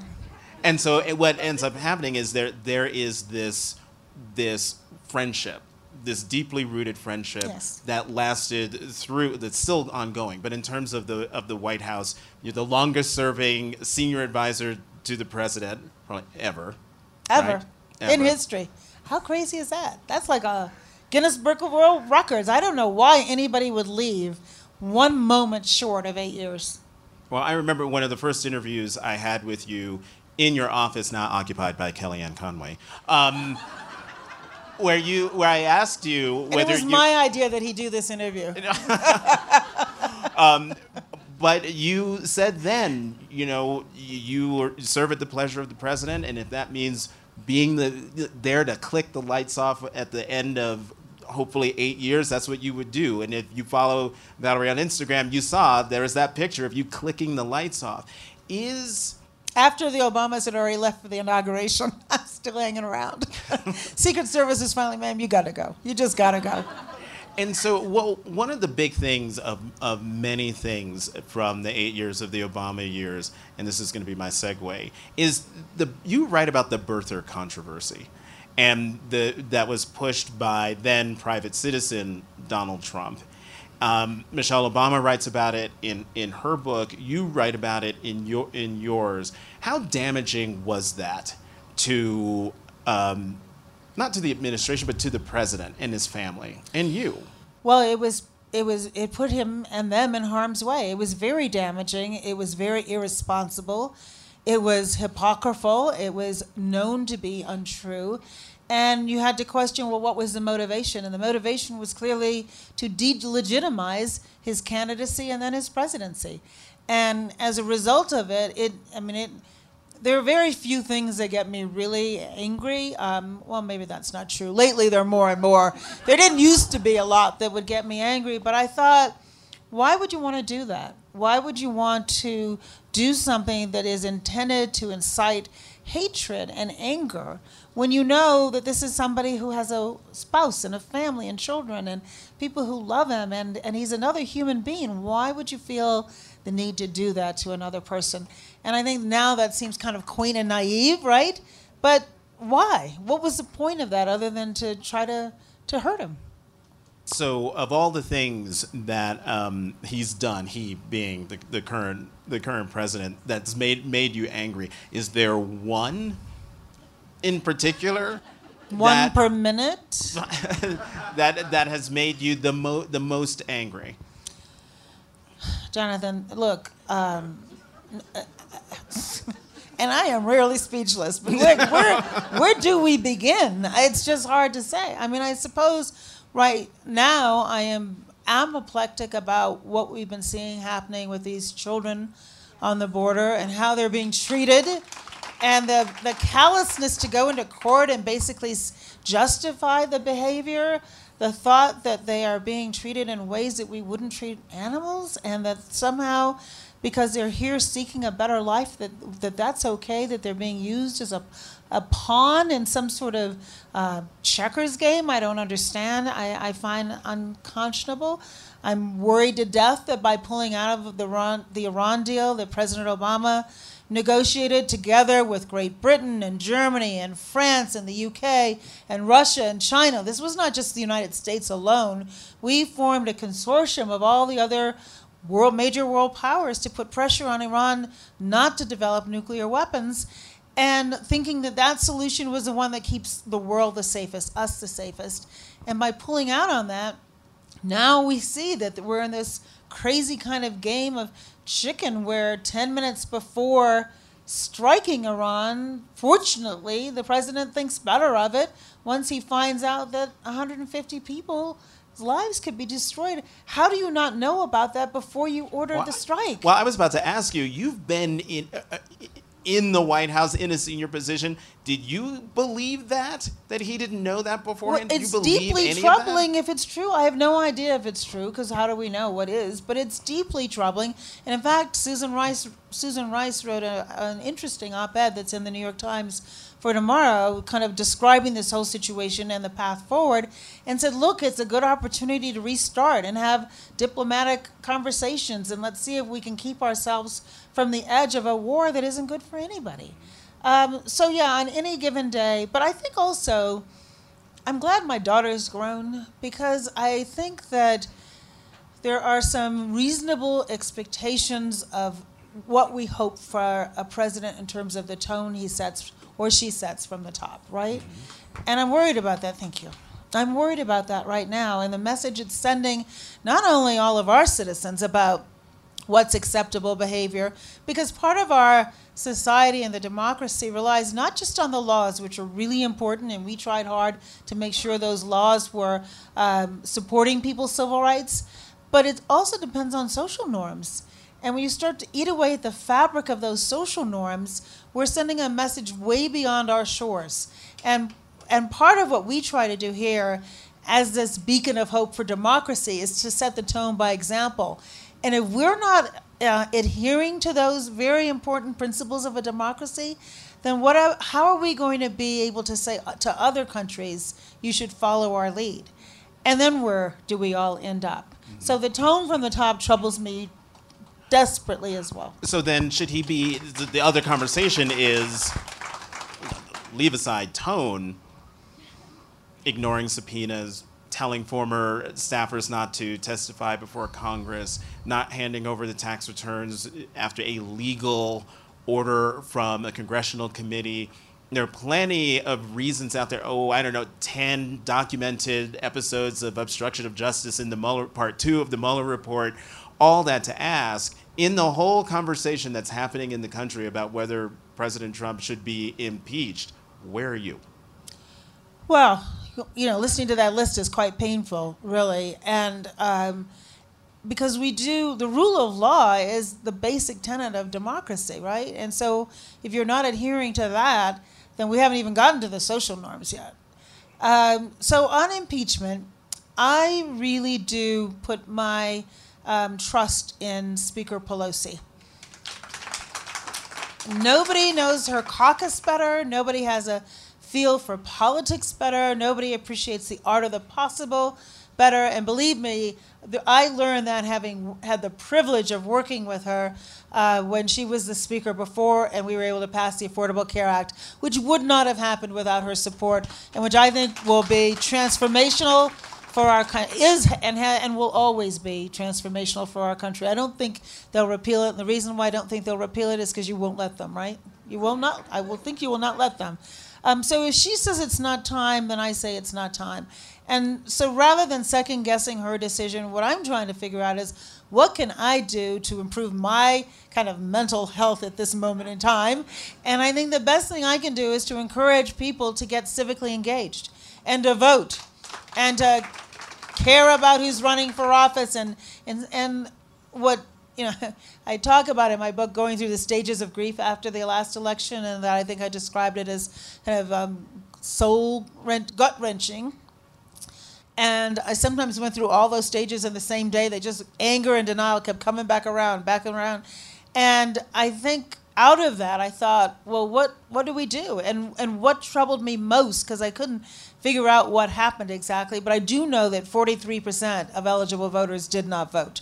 And so, what ends up happening is there there is this this friendship this deeply rooted friendship yes. that lasted through that's still ongoing but in terms of the of the white house you're the longest serving senior advisor to the president probably ever ever, right? Ever. in history how crazy is that that's like a guinness book of world records i don't know why anybody would leave one moment short of eight years. Well, I remember one of the first interviews I had with you in your office, now occupied by Kellyanne Conway, um, where you, where I asked you And whether it was you, my idea that he do this interview. but you said then, you know, you serve at the pleasure of the president, and if that means being the there to click the lights off at the end of hopefully eight years, that's what you would do. And if you follow Valerie on Instagram, you saw there is that picture of you clicking the lights off. Is After the Obamas had already left for the inauguration, I'm still hanging around. Secret Service is finally, ma'am, you gotta go. You just gotta go. And so, well, one of the big things of, of many things from the eight years of the Obama years, and this is going to be my segue, is the you write about the birther controversy, and the that was pushed by then private citizen Donald Trump. Um, Michelle Obama writes about it in, in her book. You write about it in your in yours. How damaging was that to um, not to the administration, but to the president and his family and you? Well, it was it was it put him and them in harm's way. It was very damaging. It was very irresponsible. It was hypocritical. It was known to be untrue. And you had to question, well, what was the motivation? And the motivation was clearly to delegitimize his candidacy and then his presidency. And as a result of it, it I mean it there are very few things that get me really angry. Um, well, maybe that's not true. Lately, there are more and more. There didn't used to be a lot that would get me angry, but I thought, why would you want to do that? Why would you want to do something that is intended to incite hatred and anger when you know that this is somebody who has a spouse and a family and children and people who love him and, and he's another human being? Why would you feel the need to do that to another person? And I think now that seems kind of quaint and naive, right? But why? What was the point of that other than to try to, to hurt him? So, of all the things that um, he's done, he being the, the current the current president, that's made made you angry, is there one in particular One that, per minute? that that has made you the mo- the most angry? Jonathan, look, um, and I am rarely speechless, but where, where, where do we begin? It's just hard to say. I mean, I suppose right now I am apoplectic about what we've been seeing happening with these children on the border and how they're being treated and the, the callousness to go into court and basically justify the behavior the thought that they are being treated in ways that we wouldn't treat animals and that somehow because they're here seeking a better life that, that that's okay that they're being used as a, a pawn in some sort of uh, checkers game i don't understand I, I find unconscionable i'm worried to death that by pulling out of the iran, the iran deal that president obama negotiated together with Great Britain and Germany and France and the UK and Russia and China. This was not just the United States alone. We formed a consortium of all the other world major world powers to put pressure on Iran not to develop nuclear weapons and thinking that that solution was the one that keeps the world the safest, us the safest. And by pulling out on that, now we see that we're in this crazy kind of game of chicken where 10 minutes before striking Iran, fortunately, the president thinks better of it once he finds out that 150 people's lives could be destroyed. How do you not know about that before you ordered Well, the strike? Well, I was about to ask you. You've been in uh, uh, in the White House in a senior position. Did you believe that that he didn't know that Well, beforehand? Did it's deeply troubling if it's true. I have no idea if it's true because how do we know what is? But it's deeply troubling. And in fact, Susan Rice Susan Rice wrote a, an interesting op-ed that's in the New York Times for tomorrow, kind of describing this whole situation and the path forward, and said, "Look, it's a good opportunity to restart and have diplomatic conversations, and let's see if we can keep ourselves from the edge of a war that isn't good for anybody." Um, so yeah, on any given day, but I think also. I'm glad my daughter's grown because I think that there are some reasonable expectations of what we hope for a president in terms of the tone he sets or she sets from the top, right? And I'm worried about that. Thank you. I'm worried about that right now, and the message it's sending not only all of our citizens about what's acceptable behavior, because part of our society and the democracy relies not just on the laws, which are really important, and we tried hard to make sure those laws were um, supporting people's civil rights, but it also depends on social norms. And when you start to eat away at the fabric of those social norms, we're sending a message way beyond our shores. And and part of what we try to do here as this beacon of hope for democracy is to set the tone by example. And if we're not uh, adhering to those very important principles of a democracy, then what are, how are we going to be able to say to other countries, you should follow our lead? And then where do we all end up? Mm-hmm. So the tone from the top troubles me desperately as well. So then, should he be? The other conversation is leave aside tone ignoring subpoenas, telling former staffers not to testify before Congress, not handing over the tax returns after a legal order from a congressional committee. There are plenty of reasons out there. Oh, I don't know, 10 documented episodes of obstruction of justice in the Mueller, part two of the Mueller report. All that to ask in the whole conversation that's happening in the country about whether President Trump should be impeached. Where are you? Well, you know, listening to that list is quite painful, really. And um, because we do, the rule of law is the basic tenet of democracy, right? And so if you're not adhering to that, then we haven't even gotten to the social norms yet. Um, so on impeachment, I really do put my um, trust in Speaker Pelosi. Nobody knows her caucus better. Nobody has a feel for politics better. Nobody appreciates the art of the possible better. And believe me, I learned that having had the privilege of working with her uh, when she was the speaker before, and we were able to pass the Affordable Care Act, which would not have happened without her support, and which I think will be transformational for our country is and and will always be transformational for our country. I don't think they'll repeal it. And the reason why I don't think they'll repeal it is because you won't let them, right? You will not. I will think you will not let them. Um, so if she says it's not time, then I say it's not time. And so rather than second guessing her decision, what I'm trying to figure out is what can I do to improve my kind of mental health at this moment in time? And I think the best thing I can do is to encourage people to get civically engaged and to vote and to care about who's running for office and and and what you know, I talk about in my book going through the stages of grief after the last election, and that I think I described it as kind of um, soul rent, gut wrenching. And I sometimes went through all those stages in the same day. They just anger and denial kept coming back around, back and around. And I think out of that, I thought, well, what what do we do? And and what troubled me most because I couldn't figure out what happened exactly, but I do know that 43% of eligible voters did not vote.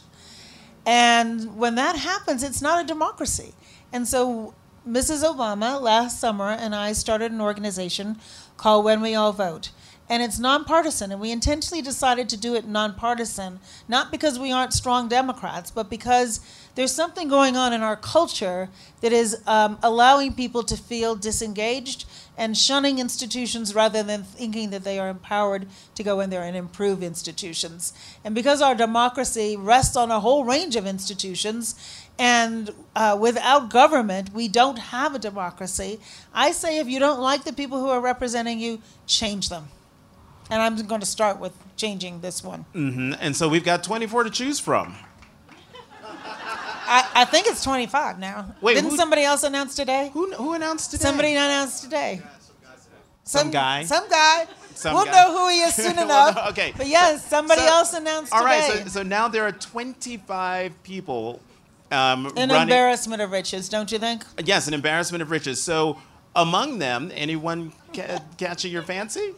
And when that happens, it's not a democracy. And so Mrs. Obama last summer and I started an organization called When We All Vote. And it's nonpartisan, and we intentionally decided to do it nonpartisan, not because we aren't strong Democrats, but because there's something going on in our culture that is um, allowing people to feel disengaged and shunning institutions rather than thinking that they are empowered to go in there and improve institutions. And because our democracy rests on a whole range of institutions, and uh, without government, we don't have a democracy. I say if you don't like the people who are representing you, change them. And I'm going to start with changing this one. Mm-hmm. And so we've got 24 to choose from. I, I think it's 25 now. Wait, Didn't who, somebody else announce today? Who, who announced today? Somebody announced today. Some, some guy. Some guy. Some we'll guy. know who he is soon enough. well, okay. But yes, somebody so, else announced all today. All right. So, so now there are 25 people. Um, an running. embarrassment of riches, don't you think? Yes, an embarrassment of riches. So among them, anyone ca- catching your fancy?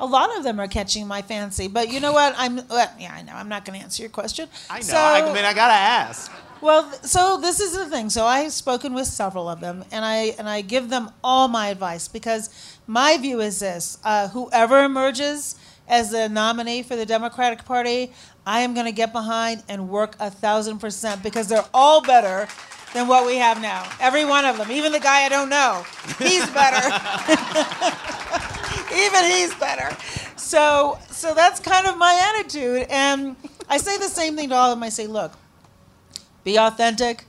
A lot of them are catching my fancy, but you know what? I'm well, yeah, I know. I'm not going to answer your question. I know. So, I mean, I gotta ask. Well, so this is the thing. So I have spoken with several of them, and I and I give them all my advice because my view is this: uh, whoever emerges as the nominee for the Democratic Party, I am going to get behind and work a thousand percent because they're all better than what we have now. Every one of them, even the guy I don't know, he's better. even he's better. so so that's kind of my attitude and i say the same thing to all of them i say look be authentic.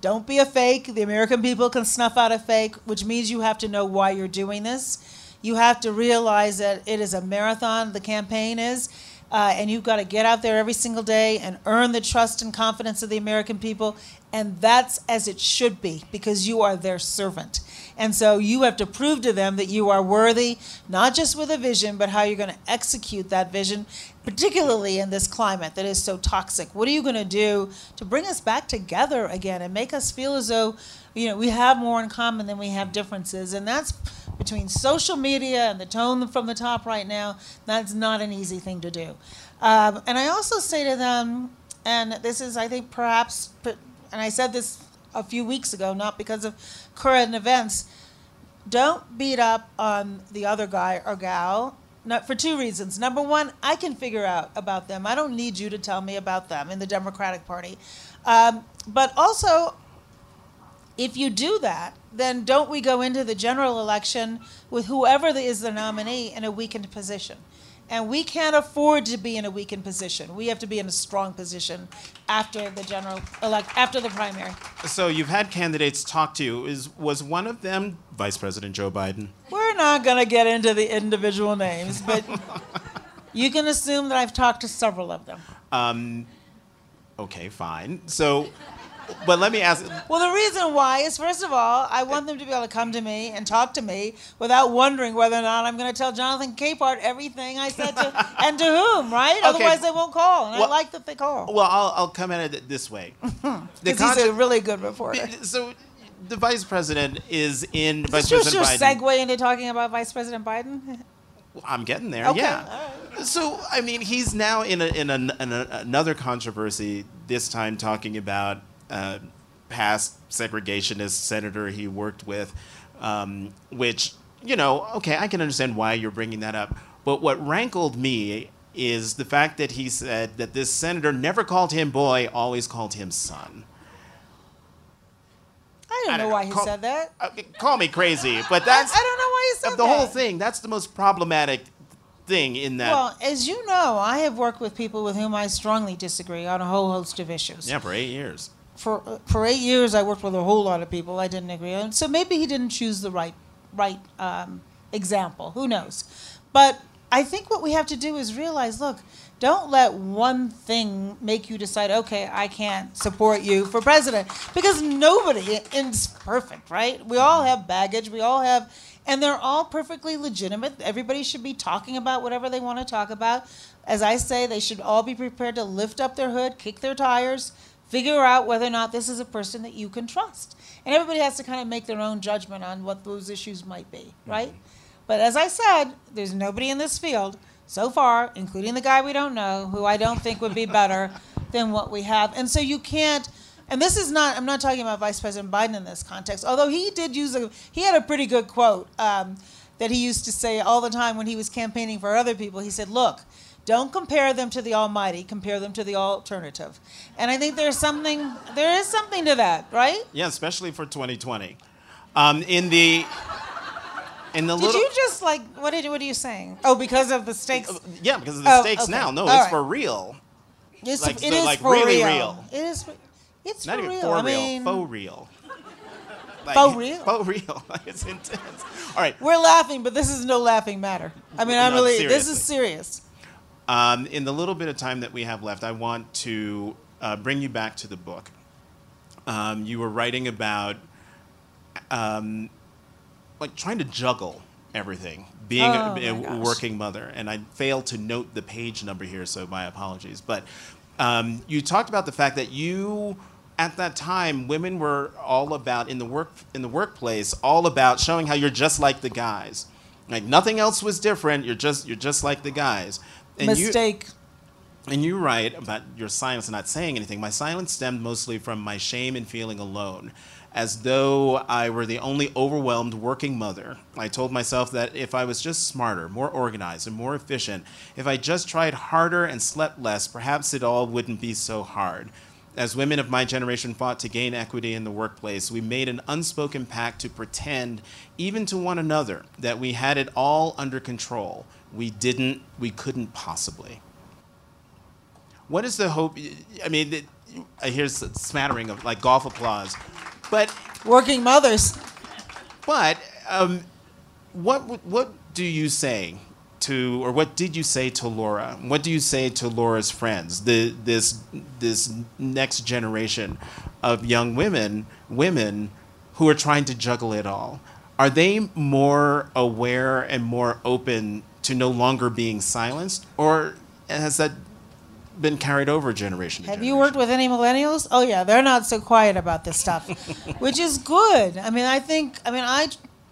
Don't be a fake. The american people can snuff out a fake which means you have to know why you're doing this. You have to realize that it is a marathon the campaign is uh, and you've got to get out there every single day and earn the trust and confidence of the american people and that's as it should be because you are their servant and so you have to prove to them that you are worthy, not just with a vision, but how you're going to execute that vision, particularly in this climate that is so toxic. What are you going to do to bring us back together again and make us feel as though, you know, we have more in common than we have differences? And that's between social media and the tone from the top right now, that's not an easy thing to do. Um, and I also say to them, and this is, I think, perhaps, and I said this a few weeks ago, not because of current events. Don't beat up on the other guy or gal. Not for two reasons. Number one, I can figure out about them. I don't need you to tell me about them in the Democratic Party. Um, but also, if you do that, then don't we go into the general election with whoever is the nominee in a weakened position? And we can't afford to be in a weakened position. We have to be in a strong position after the general elect after the primary. So you've had candidates talk to you. Is was one of them Vice President Joe Biden? We're not going to get into the individual names, but you can assume that I've talked to several of them. Um, okay, fine. So but let me ask. Well, the reason why is first of all, I want them to be able to come to me and talk to me without wondering whether or not I'm going to tell Jonathan Capehart everything I said to and to whom, right? Okay. Otherwise, they won't call, and well, I like that they call. Well, I'll, I'll come at it this way. Because he's a really good reporter. So the vice president is in is Vice President your Biden. segue into talking about Vice President Biden? I'm getting there. Okay. Yeah. Right. So I mean, he's now in a, in, a, in a, another controversy. This time talking about uh, past segregationist senator he worked with, um, which, you know, okay, I can understand why you're bringing that up. But what rankled me is the fact that he said that this senator never called him boy, always called him son. I don't, I don't know, why he call, said that. Uh, call me crazy, but that's I, I don't know why he said the that. The whole thing. That's the most problematic thing in that. Well, as you know, I have worked with people with whom I strongly disagree on a whole host of issues. Yeah, for eight years for for eight years, I worked with a whole lot of people I didn't agree on. So maybe he didn't choose the right right um, example. Who knows? But I think what we have to do is realize, look, don't let one thing make you decide, okay, I can't support you for president because nobody is perfect, right? We all have baggage. We all have, and they're all perfectly legitimate. Everybody should be talking about whatever they want to talk about. As I say, they should all be prepared to lift up their hood, kick their tires, figure out whether or not this is a person that you can trust. And everybody has to kind of make their own judgment on what those issues might be, mm-hmm. right? Mm-hmm. But as I said, there's nobody in this field so far, including the guy we don't know, who I don't think would be better than what we have. And so you can't. And this is not. I'm not talking about Vice President Biden in this context. Although he did use a. He had a pretty good quote um, that he used to say all the time when he was campaigning for other people. He said, "Look." Don't compare them to the Almighty. Compare them to the alternative. And I think there's something. There is something to that, right? Yeah, especially for 2020. Um, in the. In the Did little, you just like what did what are you saying? Oh, because of the stakes. Uh, yeah, because of the oh, stakes okay. now. No, All it's right. for real. It's, like, it so, is like for really real. real. It is. It's Not for even real. for I real. mean, faux real. Like, faux real. Faux real. it's intense. All right. We're laughing, but this is no laughing matter. I mean, I'm No, really. seriously. This is serious. Um, in the little bit of time that we have left, I want to uh, bring you back to the book. Um, you were writing about um, like trying to juggle everything, being Oh, a, a working mother, and I failed to note the page number here, so my apologies. But um, you talked about the fact that you, at that time, women were all about in the work in the workplace, all about showing how you're just like the guys. Like nothing else was different. You're just you're just like the guys. And you- Mistake. and you write about your silence and not saying anything. My silence stemmed mostly from my shame and feeling alone, as though I were the only overwhelmed working mother. I told myself that if I was just smarter, more organized, and more efficient, if I just tried harder and slept less, perhaps it all wouldn't be so hard. As women of my generation fought to gain equity in the workplace, we made an unspoken pact to pretend, even to one another, that we had it all under control. We didn't, we couldn't possibly. What is the hope? I mean, it, I hear a smattering of like golf applause, but Working mothers. but um, what what do you say to, or what did you say to Laura? What do you say to Laura's friends? The this this next generation of young women women who are trying to juggle it all. Are they more aware and more open to no longer being silenced, or has that been carried over generation to Have generation? you worked with any millennials? Oh yeah, they're not so quiet about this stuff, which is good. I mean, I think. I mean, I.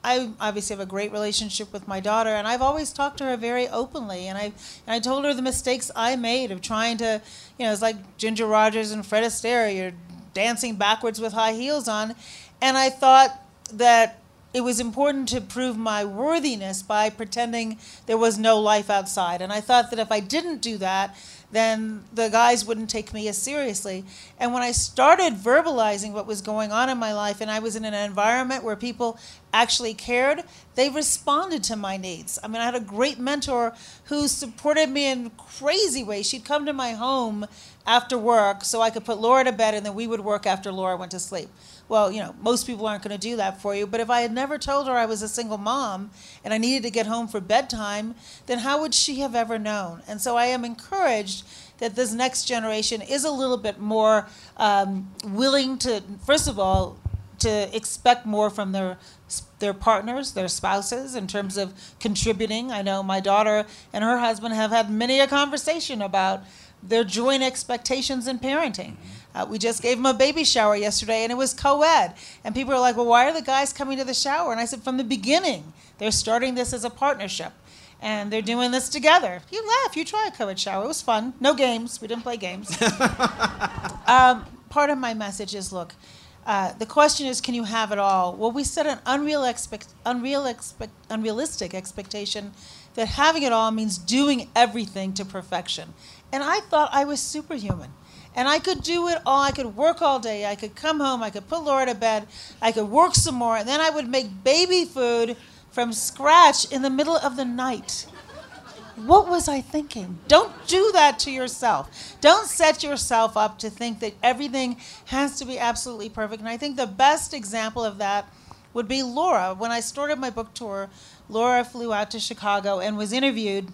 I obviously have a great relationship with my daughter, and I've always talked to her very openly. And I and I told her the mistakes I made of trying to, you know, it's like Ginger Rogers and Fred Astaire. You're dancing backwards with high heels on, and I thought that it was important to prove my worthiness by pretending there was no life outside. And I thought that if I didn't do that, then the guys wouldn't take me as seriously. And when I started verbalizing what was going on in my life, and I was in an environment where people actually cared, they responded to my needs. I mean, I had a great mentor who supported me in crazy ways. She'd come to my home after work so I could put Laura to bed, and then we would work after Laura went to sleep. Well, you know, most people aren't going to do that for you. But if I had never told her I was a single mom and I needed to get home for bedtime, then how would she have ever known? And so I am encouraged that this next generation is a little bit more um, willing to, first of all, to expect more from their their partners, their spouses, in terms of contributing. I know my daughter and her husband have had many a conversation about their joint expectations in parenting. Uh, we just gave them a baby shower yesterday, and it was co-ed. And people are like, "Well, why are the guys coming to the shower?" And I said, "From the beginning, they're starting this as a partnership." And they're doing this together. You laugh. You try a co-ed shower. It was fun. No games. We didn't play games. um, part of my message is look, uh, the question is, can you have it all? Well, we set an unreal expect, unreal expect, unrealistic expectation that having it all means doing everything to perfection. And I thought I was superhuman. And I could do it all. I could work all day. I could come home. I could put Laura to bed. I could work some more. And then I would make baby food from scratch in the middle of the night. What was I thinking? Don't do that to yourself. Don't set yourself up to think that everything has to be absolutely perfect. And I think the best example of that would be Laura. When I started my book tour, Laura flew out to Chicago and was interviewed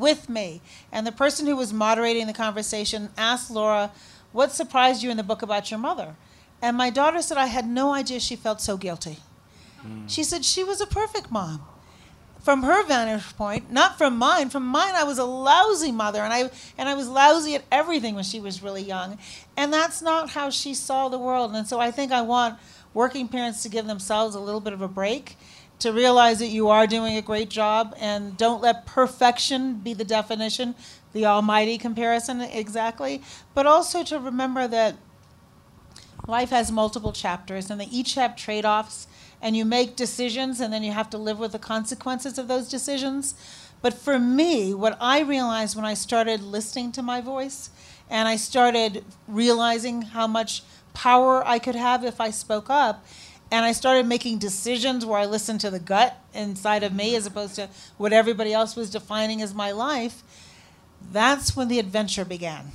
with me. And the person who was moderating the conversation asked Laura, What surprised you in the book about your mother? And my daughter said, I had no idea she felt so guilty. Hmm. She said she was a perfect mom from her vantage point, not from mine. From mine, I was a lousy mother, and I and I was lousy at everything when she was really young, and that's not how she saw the world. And so I think I want working parents to give themselves a little bit of a break, to realize that you are doing a great job, and don't let perfection be the definition, the almighty comparison exactly, but also to remember that life has multiple chapters, and they each have trade-offs and you make decisions and then you have to live with the consequences of those decisions. But for me, what I realized when I started listening to my voice and I started realizing how much power I could have if I spoke up, and I started making decisions where I listened to the gut inside of me mm-hmm. as opposed to what everybody else was defining as my life, that's when the adventure began.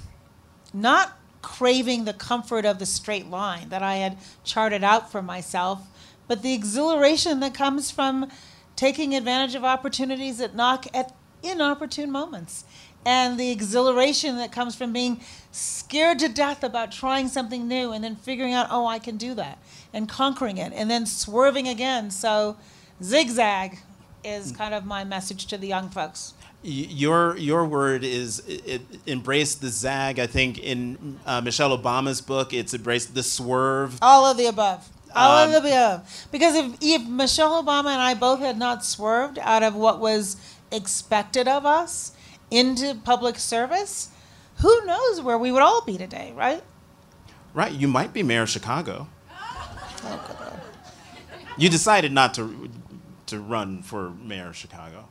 Not craving the comfort of the straight line that I had charted out for myself, but the exhilaration that comes from taking advantage of opportunities that knock at inopportune moments. And the exhilaration that comes from being scared to death about trying something new and then figuring out, oh, I can do that, and conquering it, and then swerving again. So, zigzag is kind of my message to the young folks. Your your word is it, embrace the zag. I think in uh, Michelle Obama's book, it's embrace the swerve. All of the above. All Um, of the above. Because if, if Michelle Obama and I both had not swerved out of what was expected of us into public service, who knows where we would all be today, right? Right, you might be mayor of Chicago. You decided not to to run for mayor of Chicago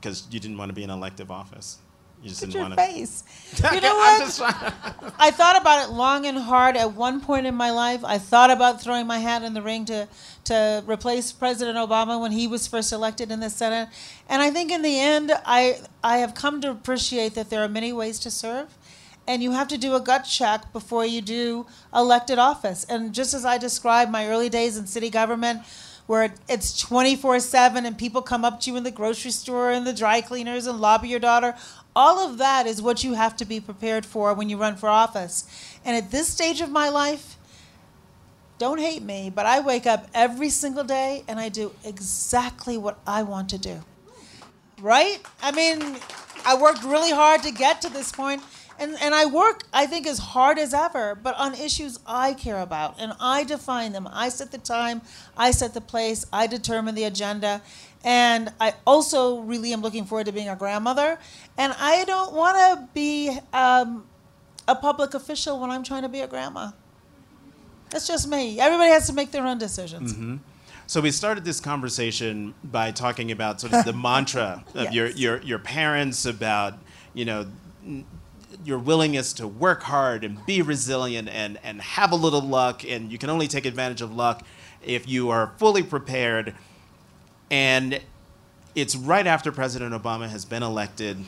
because you didn't want to be in elective office. You just Look didn't your want face. to. You know what? trying- I thought about it long and hard at one point in my life. I thought about throwing my hat in the ring to to replace President Obama when he was first elected in the Senate. And I think in the end I I have come to appreciate that there are many ways to serve and you have to do a gut check before you do elected office. And just as I described my early days in city government where it's 24/7 and people come up to you in the grocery store and the dry cleaners and lobby your daughter all of that is what you have to be prepared for when you run for office. And at this stage of my life, don't hate me, but I wake up every single day and I do exactly what I want to do. Right? I mean, I worked really hard to get to this point, and, and I work, I think, as hard as ever, but on issues I care about, and I define them. I set the time, I set the place, I determine the agenda, and I also really am looking forward to being a grandmother, and I don't want to be um, a public official when I'm trying to be a grandma. That's just me. Everybody has to make their own decisions. So we started this conversation by talking about sort of the mantra of your, Yes. your your parents about you know your willingness to work hard and be resilient and and have a little luck and you can only take advantage of luck if you are fully prepared and it's right after President Obama has been elected.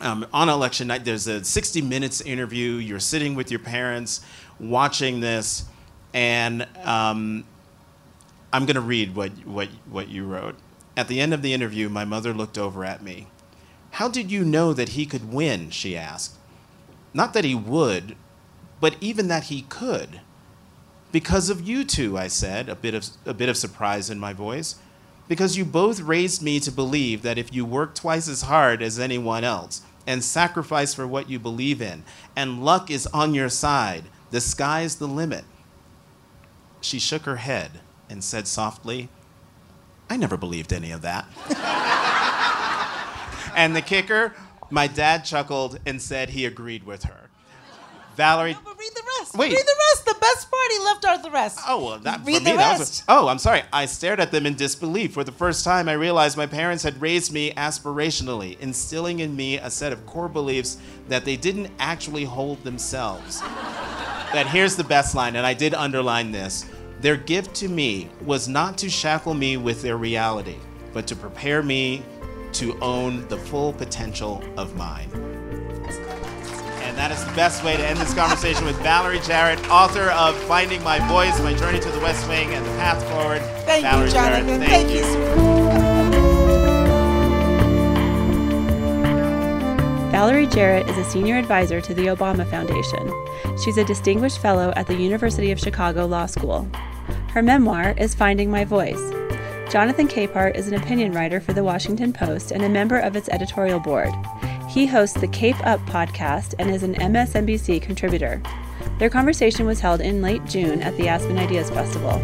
Um, on election night, there's a 60 minutes interview. You're sitting with your parents watching this, and um, I'm going to read what, what, what you wrote. At the end of the interview, my mother looked over at me. How did you know that he could win? She asked. Not that he would, but even that he could. Because of you two, I said, a bit of, a bit of surprise in my voice. Because you both raised me to believe that if you work twice as hard as anyone else and sacrifice for what you believe in, and luck is on your side, the sky's the limit. She shook her head and said softly, I never believed any of that. and the kicker, my dad chuckled and said he agreed with her. Valerie. But read the rest. Wait. Read the rest. The best part, he left out the rest. Oh well, that Read for me that was. A, oh, I'm sorry. I stared at them in disbelief. For the first time, I realized my parents had raised me aspirationally, instilling in me a set of core beliefs that they didn't actually hold themselves. that here's the best line, and I did underline this. Their gift to me was not to shackle me with their reality, but to prepare me to own the full potential of mine. And that is the best way to end this conversation with Valerie Jarrett, author of Finding My Voice, My Journey to the West Wing, and The Path Forward. Thank Valerie you, Jarrett, thank, Thank, you. you. Valerie Jarrett is a senior advisor to the Obama Foundation. She's a distinguished fellow at the University of Chicago Law School. Her memoir is Finding My Voice. Jonathan Capehart is an opinion writer for the Washington Post and a member of its editorial board. He hosts the Cape Up podcast and is an MSNBC contributor. Their conversation was held in late June at the Aspen Ideas Festival.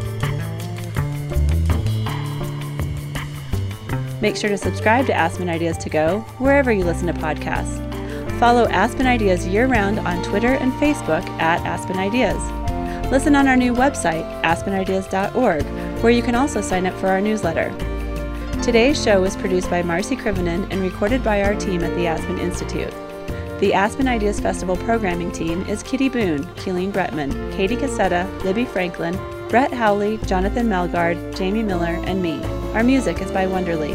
Make sure to subscribe to Aspen Ideas to Go wherever you listen to podcasts. Follow Aspen Ideas year round on Twitter and Facebook at Aspen Ideas. Listen on our new website, aspenideas.org, where you can also sign up for our newsletter. Today's show was produced by Marcy Krivonen and recorded by our team at the Aspen Institute. The Aspen Ideas Festival programming team is Kitty Boone, Keeleen Bretman, Katie Cassetta, Libby Franklin, Brett Howley, Jonathan Melgard, Jamie Miller, and me. Our music is by Wonderly.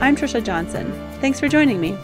I'm Trisha Johnson. Thanks for joining me.